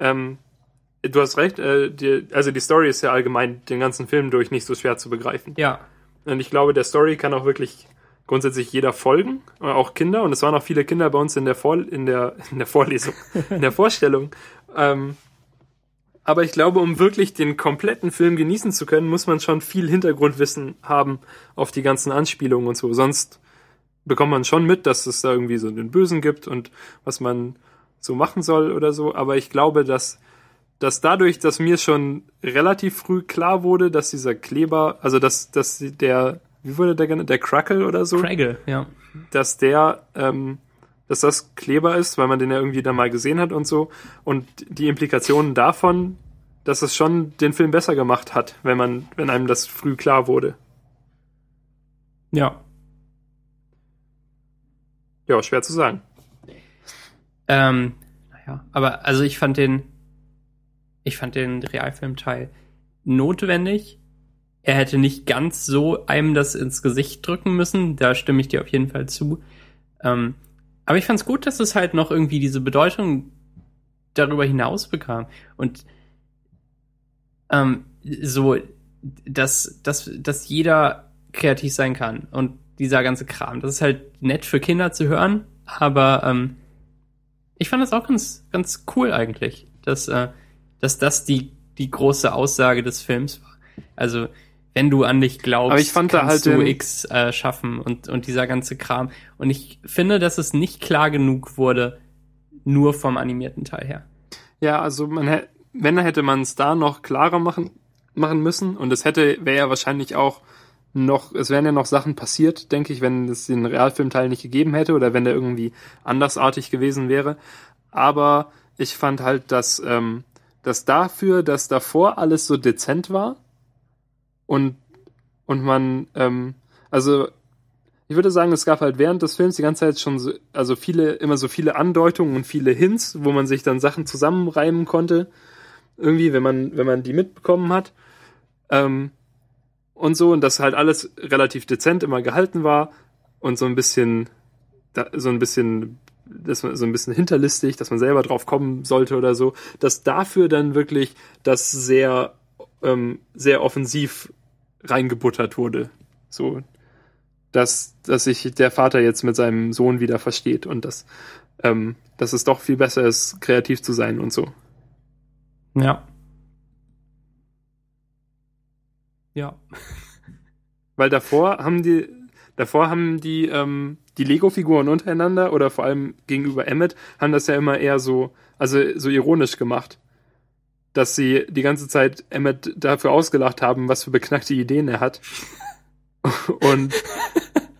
ähm, du hast recht, äh, die, also die Story ist ja allgemein den ganzen Film durch nicht so schwer zu begreifen. Ja, Und ich glaube, der Story kann auch wirklich grundsätzlich jeder folgen, äh, auch Kinder. Und es waren auch viele Kinder bei uns in der, Vor in der, in der Vorlesung, in der Vorstellung. Ähm, aber ich glaube, um wirklich den kompletten Film genießen zu können, muss man schon viel Hintergrundwissen haben auf die ganzen Anspielungen und so. Sonst bekommt man schon mit, dass es da irgendwie so den Bösen gibt und was man so machen soll oder so. Aber ich glaube, dass, dass dadurch, dass mir schon relativ früh klar wurde, dass dieser Kleber, also dass, dass der, wie wurde der genannt, der Crackle oder so, Craigle, ja. dass der ähm, dass das Kleber ist, weil man den ja irgendwie dann mal gesehen hat und so. Und die Implikationen davon, dass es schon den Film besser gemacht hat, wenn man, wenn einem das früh klar wurde. Ja. Ja, schwer zu sagen. Ähm, naja, aber also ich fand den, ich fand den Realfilmteil notwendig. Er hätte nicht ganz so einem das ins Gesicht drücken müssen. Da stimme ich dir auf jeden Fall zu. Ähm, aber ich fand es gut, dass es halt noch irgendwie diese Bedeutung darüber hinaus bekam. Und ähm, so, dass, dass, dass jeder kreativ sein kann und dieser ganze Kram. Das ist halt nett für Kinder zu hören, aber ähm, ich fand das auch ganz, ganz cool eigentlich, dass, äh, dass das die, die große Aussage des Films war. Also, wenn du an dich glaubst, kannst halt du X äh, schaffen und, und dieser ganze Kram. Und ich finde, dass es nicht klar genug wurde, nur vom animierten Teil her. Ja, also man hätte, wenn dann hätte man es da noch klarer machen, machen müssen und es hätte, wäre ja wahrscheinlich auch noch, es wären ja noch Sachen passiert, denke ich, wenn es den Realfilmteil nicht gegeben hätte oder wenn der irgendwie andersartig gewesen wäre. Aber ich fand halt, dass, ähm, dass dafür, dass davor alles so dezent war und, und man, ähm, also ich würde sagen, es gab halt während des Films die ganze Zeit schon so, also viele, immer so viele Andeutungen und viele Hints, wo man sich dann Sachen zusammenreimen konnte. Irgendwie, wenn man, wenn man die mitbekommen hat. Ähm, und so, und dass halt alles relativ dezent immer gehalten war und so ein bisschen, so ein bisschen, das so ein bisschen hinterlistig, dass man selber drauf kommen sollte oder so, dass dafür dann wirklich das sehr, ähm, sehr offensiv reingebuttert wurde. So, dass, dass sich der Vater jetzt mit seinem Sohn wieder versteht und dass, ähm, dass es doch viel besser ist, kreativ zu sein und so. Ja. Ja. Weil davor haben die, davor haben die, ähm, die Lego-Figuren untereinander oder vor allem gegenüber Emmet, haben das ja immer eher so, also so ironisch gemacht. Dass sie die ganze Zeit Emmet dafür ausgelacht haben, was für beknackte Ideen er hat. Und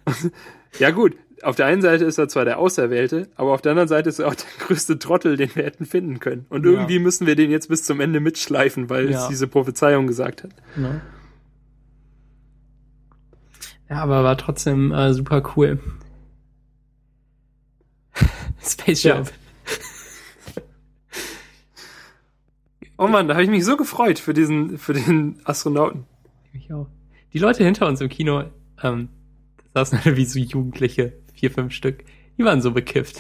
ja gut, auf der einen Seite ist er zwar der Auserwählte, aber auf der anderen Seite ist er auch der größte Trottel, den wir hätten finden können. Und Ja. irgendwie müssen wir den jetzt bis zum Ende mitschleifen, weil Ja. es diese Prophezeiung gesagt hat. Ne? Ja, aber war trotzdem äh, super cool. Space Ja. Jam. Oh Mann, da habe ich mich so gefreut für diesen, für den Astronauten. Ich auch. Die Leute hinter uns im Kino, ähm, da saßen alle wie so Jugendliche, vier, fünf Stück, die waren so bekifft.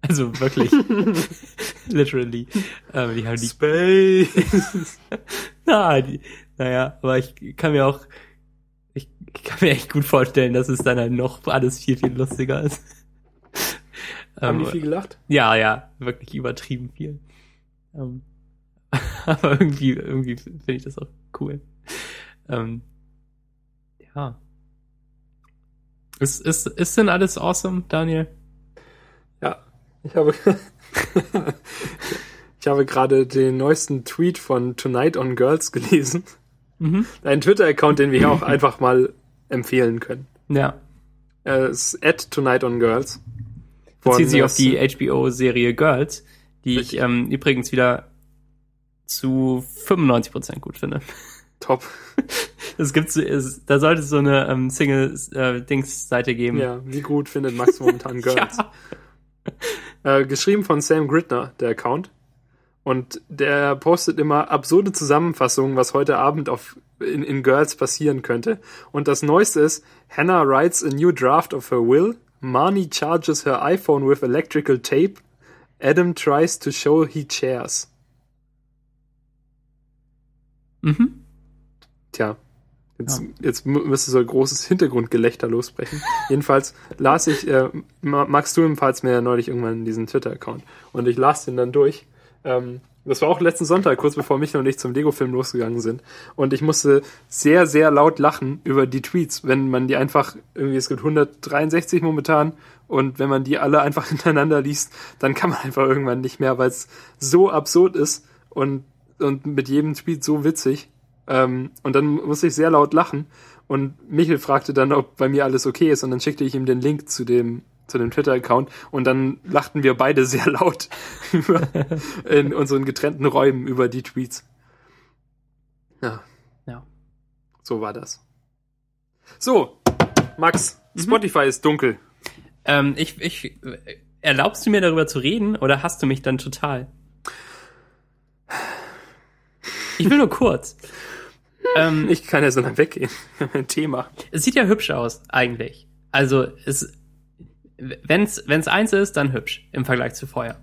Also wirklich. Literally. Ähm, die haben die Space. Na, die, naja, aber ich kann mir auch, ich kann mir echt gut vorstellen, dass es dann halt noch alles viel, viel lustiger ist. Haben Ähm, die viel gelacht? ja, ja, wirklich übertrieben viel. Ähm, aber irgendwie, irgendwie finde ich das auch cool. Ähm, ja. Ist, ist, ist denn alles awesome, Daniel? Ja. Ich habe, ich habe gerade den neuesten Tweet von Tonight on Girls gelesen. Mhm. Ein Twitter-Account, den wir hier auch einfach mal empfehlen können. Ja. Es ist at Tonight on Girls. Bezieht sich auf die äh, HBO-Serie Girls, die ich ähm, übrigens wieder zu 95% gut finde. Top. Es gibt es, da sollte es so eine ähm, Single-Dings-Seite geben. Ja, wie gut findet Max momentan Girls? Ja. Äh, geschrieben von Sam Gridner, der Account. Und der postet immer absurde Zusammenfassungen, was heute Abend auf, in, in Girls passieren könnte. Und das Neueste ist, Hannah writes a new draft of her will, Marnie charges her iPhone with electrical tape, Adam tries to show he chairs. Mhm. Tja, jetzt, Ja. jetzt mü- müsste so ein großes Hintergrundgelächter losbrechen. Jedenfalls las ich, äh, Ma- Max, du empfahlst mir ja neulich irgendwann diesen Twitter-Account und ich las den dann durch. Ähm, das war auch letzten Sonntag, kurz bevor Michael und ich zum Lego-Film losgegangen sind. Und ich musste sehr, sehr laut lachen über die Tweets, wenn man die einfach, irgendwie, es gibt 163 momentan, und wenn man die alle einfach hintereinander liest, dann kann man einfach irgendwann nicht mehr, weil es so absurd ist und, und mit jedem Tweet so witzig. Ähm, und dann musste ich sehr laut lachen. Und Michel fragte dann, ob bei mir alles okay ist. Und dann schickte ich ihm den Link zu dem zu dem Twitter-Account und dann lachten wir beide sehr laut in unseren getrennten Räumen über die Tweets. Ja. Ja. So war das. So, Max, Mhm. Spotify ist dunkel. Ähm, ich, ich, erlaubst du mir darüber zu reden oder hast du mich dann total? Ich will nur kurz. ähm, Ich kann ja so lange weggehen. Thema. es sieht ja hübsch aus, eigentlich. Also, es, wenn's, wenn's eins ist, dann hübsch im Vergleich zu vorher.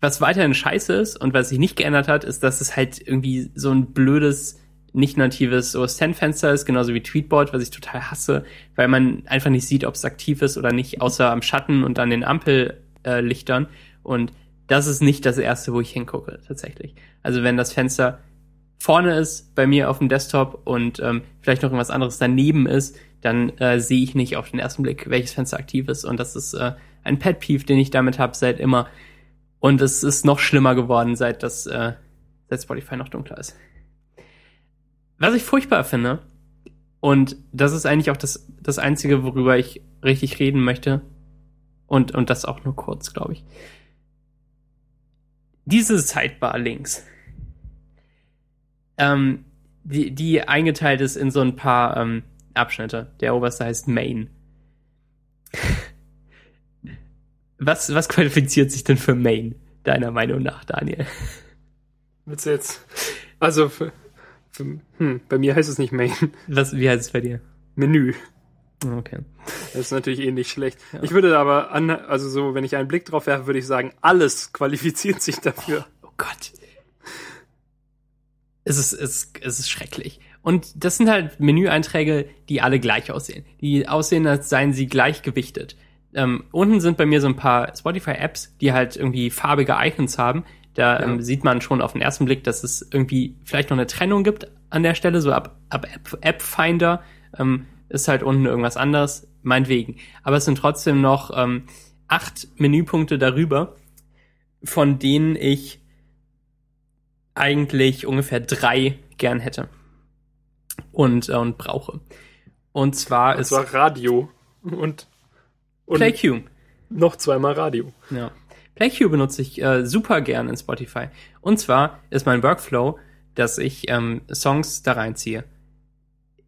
Was weiterhin scheiße ist und was sich nicht geändert hat, ist, dass es halt irgendwie so ein blödes, nicht natives OS-10-Fenster ist, genauso wie Tweetbot, was ich total hasse, weil man einfach nicht sieht, ob es aktiv ist oder nicht, außer am Schatten und an den Ampellichtern. Und das ist nicht das erste, wo ich hingucke, tatsächlich. Also wenn das Fenster vorne ist bei mir auf dem Desktop und ähm, vielleicht noch irgendwas anderes daneben ist, dann äh, sehe ich nicht auf den ersten Blick, welches Fenster aktiv ist. Und das ist äh, ein Pet Peeve, den ich damit habe seit immer. Und es ist noch schlimmer geworden, seit das äh, seit Spotify noch dunkler ist. Was ich furchtbar finde, und das ist eigentlich auch das, das Einzige, worüber ich richtig reden möchte, und, und das auch nur kurz, glaube ich. Diese Sidebar links, ähm, die, die eingeteilt ist in so ein paar ähm, Abschnitte. Der oberste heißt Main. Was, was qualifiziert sich denn für Main, deiner Meinung nach, Daniel? Willst du jetzt? Also, für, für, hm, bei mir heißt es nicht Main. Was, wie heißt es bei dir? Menü. Okay. Das ist natürlich eh nicht schlecht. Ich würde aber an, also so, wenn ich einen Blick drauf werfe, würde ich sagen, alles qualifiziert sich dafür. Oh Gott. Es ist, es, es ist schrecklich. Und das sind halt Menüeinträge, die alle gleich aussehen. Die aussehen, als seien sie gleichgewichtet. Ähm, unten sind bei mir so ein paar Spotify-Apps, die halt irgendwie farbige Icons haben. Da Ja. ähm, sieht man schon auf den ersten Blick, dass es irgendwie vielleicht noch eine Trennung gibt an der Stelle, so ab, ab App, App Finder ähm, ist halt unten irgendwas anderes, meinetwegen. Aber es sind trotzdem noch ähm, acht Menüpunkte darüber, von denen ich eigentlich ungefähr drei gern hätte und, äh, und brauche. Und zwar Es ist war Radio und, und PlayQ. noch zweimal Radio. Ja. PlayQ benutze ich äh, super gern in Spotify. Und zwar ist mein Workflow, dass ich ähm, Songs da reinziehe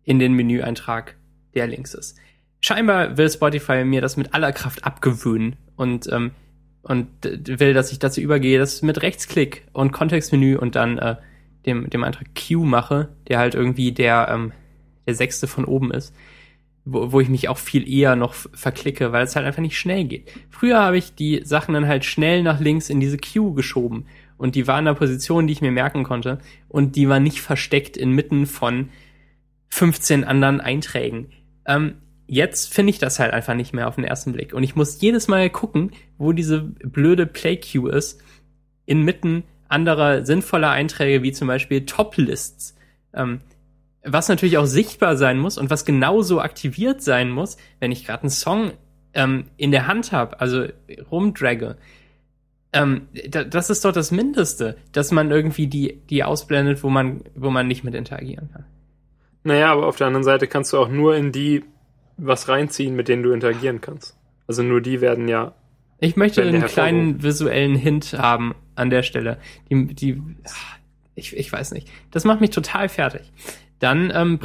in den Menüeintrag, der links ist. Scheinbar will Spotify mir das mit aller Kraft abgewöhnen und ähm, und will, dass ich dazu übergehe, das mit Rechtsklick und Kontextmenü und dann äh, dem dem Eintrag Q mache, der halt irgendwie der ähm, der sechste von oben ist wo, wo ich mich auch viel eher noch verklicke, weil es halt einfach nicht schnell geht. Früher habe ich die Sachen dann halt schnell nach links in diese Queue geschoben und die waren in einer Position, die ich mir merken konnte und die war nicht versteckt inmitten von 15 anderen Einträgen. Ähm, jetzt finde ich das halt einfach nicht mehr auf den ersten Blick und ich muss jedes Mal gucken, wo diese blöde Play-Queue ist, inmitten anderer sinnvoller Einträge, wie zum Beispiel Top-Lists. Ähm, was natürlich auch sichtbar sein muss und was genauso aktiviert sein muss, wenn ich gerade einen Song ähm, in der Hand habe, also rumdragge. Ähm, da, das ist doch das Mindeste, dass man irgendwie die, die ausblendet, wo man, wo man nicht mit interagieren kann. Naja, aber auf der anderen Seite kannst du auch nur in die was reinziehen, mit denen du interagieren kannst. Also nur die werden ja. Ich möchte einen kleinen visuellen Hint haben an der Stelle. Die, die, ich, ich weiß nicht. Das macht mich total fertig. Dann ähm,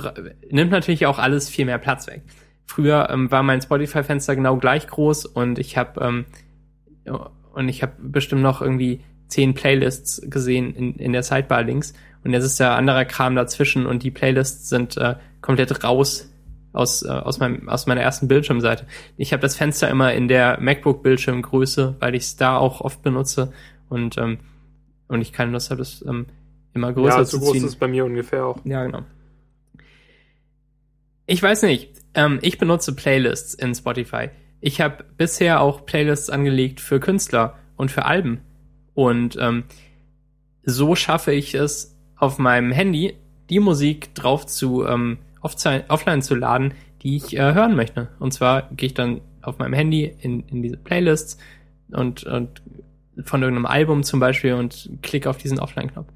nimmt natürlich auch alles viel mehr Platz weg. Früher ähm, war mein Spotify-Fenster genau gleich groß und ich habe ähm, und ich habe bestimmt noch irgendwie zehn Playlists gesehen in, in der Sidebar links und jetzt ist da anderer Kram dazwischen und die Playlists sind äh, komplett raus aus, äh, aus, meinem, aus meiner ersten Bildschirmseite. Ich habe das Fenster immer in der MacBook-Bildschirmgröße, weil ich es da auch oft benutze und, ähm, und ich keine Lust habe, das ähm, immer größer ja, zu so groß ziehen. ist es bei mir ungefähr auch. Ja, genau. Ich weiß nicht. Ähm, ich benutze Playlists in Spotify. Ich habe bisher auch Playlists angelegt für Künstler und für Alben. Und ähm, so schaffe ich es auf meinem Handy, die Musik drauf zu ähm, offline zu laden, die ich äh, hören möchte. Und zwar gehe ich dann auf meinem Handy in, in diese Playlists und, und von irgendeinem Album zum Beispiel und klicke auf diesen Offline-Knopf.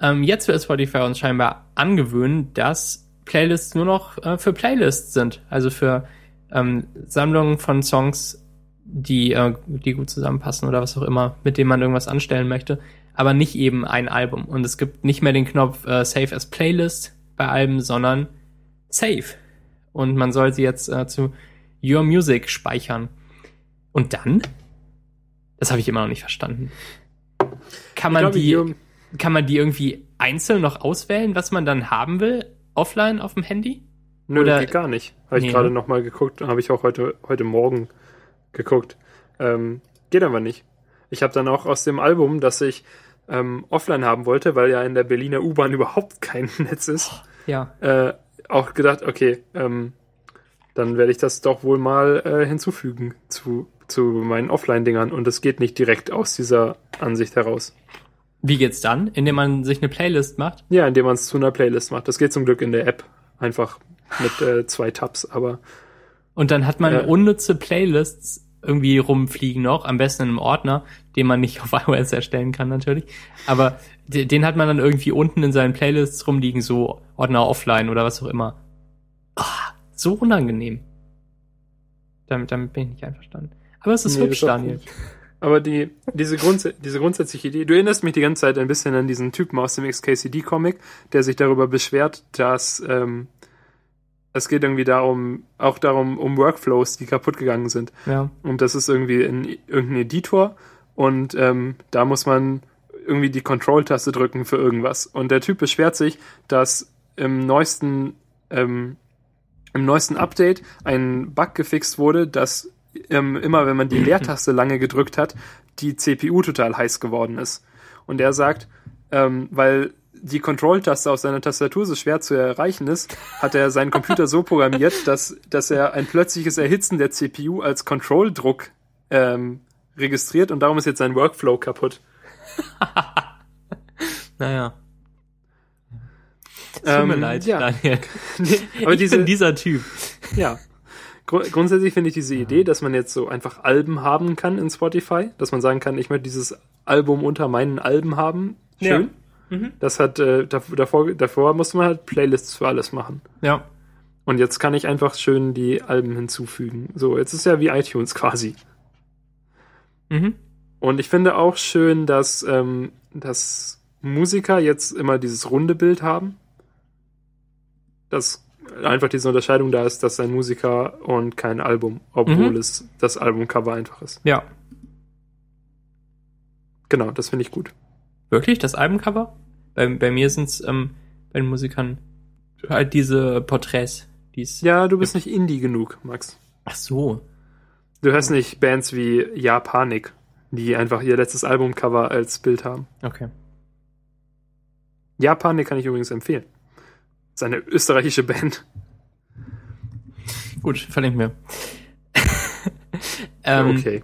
Ähm, jetzt wird Spotify uns scheinbar angewöhnen, dass Playlists nur noch äh, für Playlists sind. Also für ähm, Sammlungen von Songs die, äh, die gut zusammenpassen oder was auch immer, mit dem man irgendwas anstellen möchte, aber nicht eben ein Album. Und es gibt nicht mehr den Knopf äh, Save as Playlist bei Alben, sondern Save. Und man soll sie jetzt äh, zu Your Music speichern. Und dann? Das habe ich immer noch nicht verstanden. Kann man glaube, die, Your- kann man die irgendwie einzeln noch auswählen, was man dann haben will, offline auf dem Handy? Nö, Oder- geht gar nicht. Habe ich Nee, gerade ne? noch mal geguckt, habe ich auch heute, heute Morgen geguckt. Ähm, geht aber nicht. Ich habe dann auch aus dem Album, das ich ähm, offline haben wollte, weil ja in der Berliner U-Bahn überhaupt kein Netz ist, Ja. äh, auch gedacht, okay, ähm, dann werde ich das doch wohl mal äh, hinzufügen zu, zu meinen Offline-Dingern und es geht nicht direkt aus dieser Ansicht heraus. Wie geht's dann? Indem man sich eine Playlist macht? Ja, indem man es zu einer Playlist macht. Das geht zum Glück in der App einfach mit äh, zwei Tabs, aber Und dann hat man Ja. unnütze Playlists irgendwie rumfliegen noch, am besten in einem Ordner, den man nicht auf iOS erstellen kann natürlich. Aber de- den hat man dann irgendwie unten in seinen Playlists rumliegen, so Ordner offline oder was auch immer. Ah, so unangenehm. Damit, damit bin ich nicht einverstanden. Aber es ist Nee, hübsch, ist Daniel. gut. Aber die, diese, Grundsä diese grundsätzliche Idee, du erinnerst mich die ganze Zeit ein bisschen an diesen Typen aus dem XKCD-Comic, der sich darüber beschwert, dass ähm, es geht irgendwie darum, auch darum, um Workflows, die kaputt gegangen sind. Ja. Und das ist irgendwie in irgendein Editor und ähm, da muss man irgendwie die Control-Taste drücken für irgendwas. Und der Typ beschwert sich, dass im neuesten, ähm, im neuesten Update ein Bug gefixt wurde, dass ähm, immer, wenn man die Leertaste lange gedrückt hat, die CPU total heiß geworden ist. Und er sagt, ähm, weil die Control-Taste auf seiner Tastatur so schwer zu erreichen ist, hat er seinen Computer so programmiert, dass, dass er ein plötzliches Erhitzen der CPU als Control-Druck ähm, registriert und darum ist jetzt sein Workflow kaputt. Naja. Es Tut mir Ähm, leid, ja. Daniel. Nee, aber ich diese, bin dieser Typ. ja. Gru grundsätzlich finde ich diese Idee, dass man jetzt so einfach Alben haben kann in Spotify, dass man sagen kann, ich möchte dieses Album unter meinen Alben haben. Schön. Mhm. Das hat äh, dav- davor, davor musste man halt Playlists für alles machen. Ja. Und jetzt kann ich einfach schön die Alben hinzufügen. So, jetzt ist ja wie iTunes quasi. Mhm. Und ich finde auch schön, dass, ähm, dass Musiker jetzt immer dieses runde Bild haben. Dass einfach diese Unterscheidung da ist, dass ein Musiker und kein Album, obwohl Mhm. es das Albumcover einfach ist. Ja. Genau, das finde ich gut. Wirklich, das Albumcover? Bei, bei mir sind's ähm, bei den Musikern halt diese Porträts, die's. Ja, du bist nicht Indie genug, Max. Ach so. Du hörst nicht Bands wie Ja Panik, die einfach ihr letztes Albumcover als Bild haben. Okay. Ja Panik kann ich übrigens empfehlen. Das ist eine österreichische Band. Gut, verlinken mir. ähm, okay.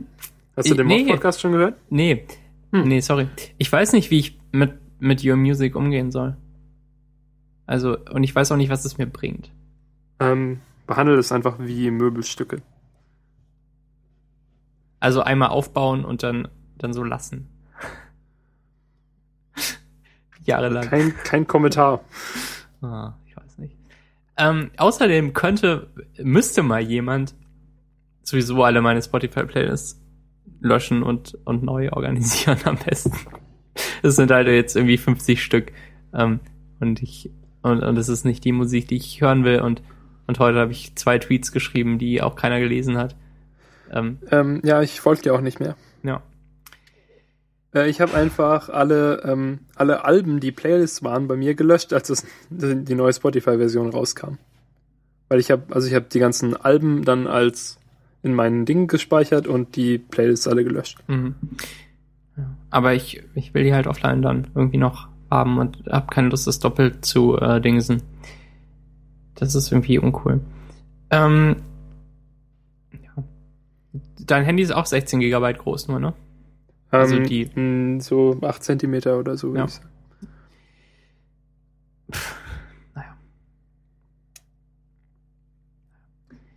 Hast du den nee. Mod-Podcast schon gehört? Nee. Hm. Nee, sorry. Ich weiß nicht, wie ich mit, mit Your Music umgehen soll. Also, und ich weiß auch nicht, was es mir bringt. Ähm, behandelt es einfach wie Möbelstücke. Also einmal aufbauen und dann, dann so lassen. Jahrelang. Kein, kein Kommentar. Ah. Ähm, außerdem könnte, müsste mal jemand sowieso alle meine Spotify-Playlists löschen und, und neu organisieren am besten. Es sind halt jetzt irgendwie 50 Stück. Ähm, und ich, und, und es ist nicht die Musik, die ich hören will. Und, und heute habe ich zwei Tweets geschrieben, die auch keiner gelesen hat. Ähm, Ähm, ja, ich folge dir auch nicht mehr. Äh, ich habe einfach alle, ähm, alle Alben, die Playlists waren, bei mir gelöscht, als es, die neue Spotify-Version rauskam. Weil ich habe, also ich habe die ganzen Alben dann als in meinen Dingen gespeichert und die Playlists alle gelöscht. Mhm. Aber ich, ich will die halt offline dann irgendwie noch haben und habe keine Lust, das doppelt zu äh, dingsen. Das ist irgendwie uncool. Ähm, ja. Dein Handy ist auch 16 Gigabyte groß nur, ne? Also Ähm, die- mh, so 8 Zentimeter oder so, Ja. Naja.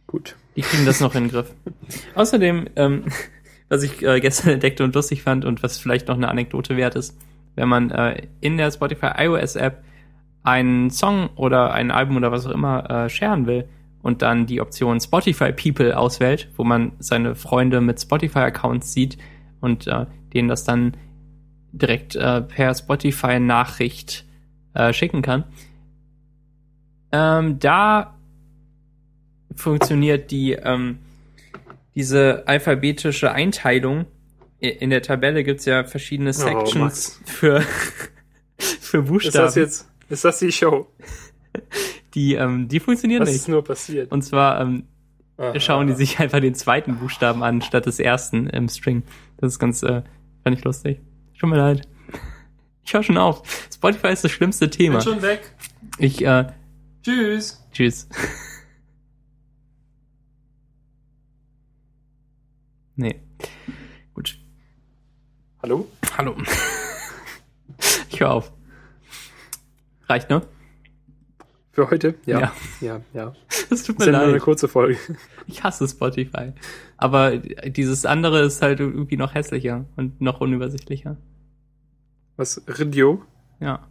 Gut. Die kriegen das noch in den Griff. Außerdem, ähm, was ich äh, gestern entdeckte und lustig fand und was vielleicht noch eine Anekdote wert ist, wenn man äh, in der Spotify iOS App einen Song oder ein Album oder was auch immer äh, sharen will und dann die Option Spotify People auswählt, wo man seine Freunde mit Spotify-Accounts sieht und äh, denen das dann direkt äh, per Spotify-Nachricht äh, schicken kann. Ähm, da funktioniert die ähm, diese alphabetische Einteilung. In der Tabelle gibt's ja verschiedene Sections Max. für, für Ist Buchstaben. das jetzt, ist das die Show? die, ähm, die funktionieren Was nicht. ist nur passiert? Und zwar ähm, Aha. schauen die sich einfach den zweiten Buchstaben an, statt des ersten im String. Das ist ganz, äh, fand ich lustig. Tut mir leid. Ich höre schon auf. Spotify ist das schlimmste Bin Thema. schon weg. Ich, äh, Tschüss. tschüss. nee. Gut. Hallo? Hallo. ich höre auf. Reicht, ne? Für heute? Ja. Ja. Ja, ja. Es tut Das mir ist ja nur eine leid. kurze Folge. Ich hasse Spotify. Aber dieses andere ist halt irgendwie noch hässlicher und noch unübersichtlicher. Was? Radio? Ja.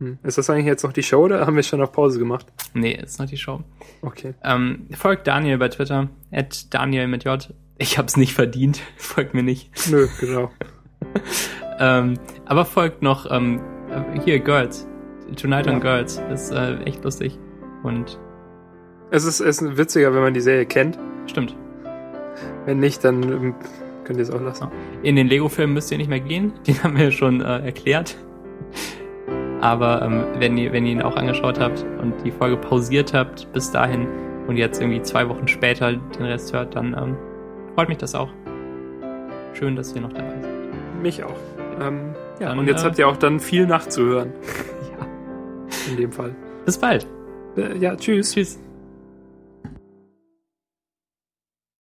Hm. Ist das eigentlich jetzt noch die Show oder haben wir schon auf Pause gemacht? Nee, ist noch die Show. Okay. Ähm, folgt Daniel bei Twitter. At Daniel mit J. Ich hab's nicht verdient. Folgt mir nicht. Nö, genau. Ähm, aber folgt noch ähm, äh, hier Girls. Tonight on Girls. Ist äh, echt lustig. Und Es ist, es ist witziger, wenn man die Serie kennt. stimmt. Wenn nicht, dann ähm, könnt ihr es auch lassen. In den Lego-Film müsst ihr nicht mehr gehen. Den haben wir schon äh, erklärt. Aber ähm, wenn, ihr, wenn ihr ihn auch angeschaut habt und die Folge pausiert habt bis dahin und jetzt irgendwie zwei Wochen später den Rest hört, dann ähm, freut mich das auch. Schön, dass ihr noch dabei seid. Mich auch. Ähm, ja, Dann, und jetzt äh, habt ihr auch dann viel nachzuhören. In dem Fall. Bis bald. Äh, ja, tschüss. Tschüss.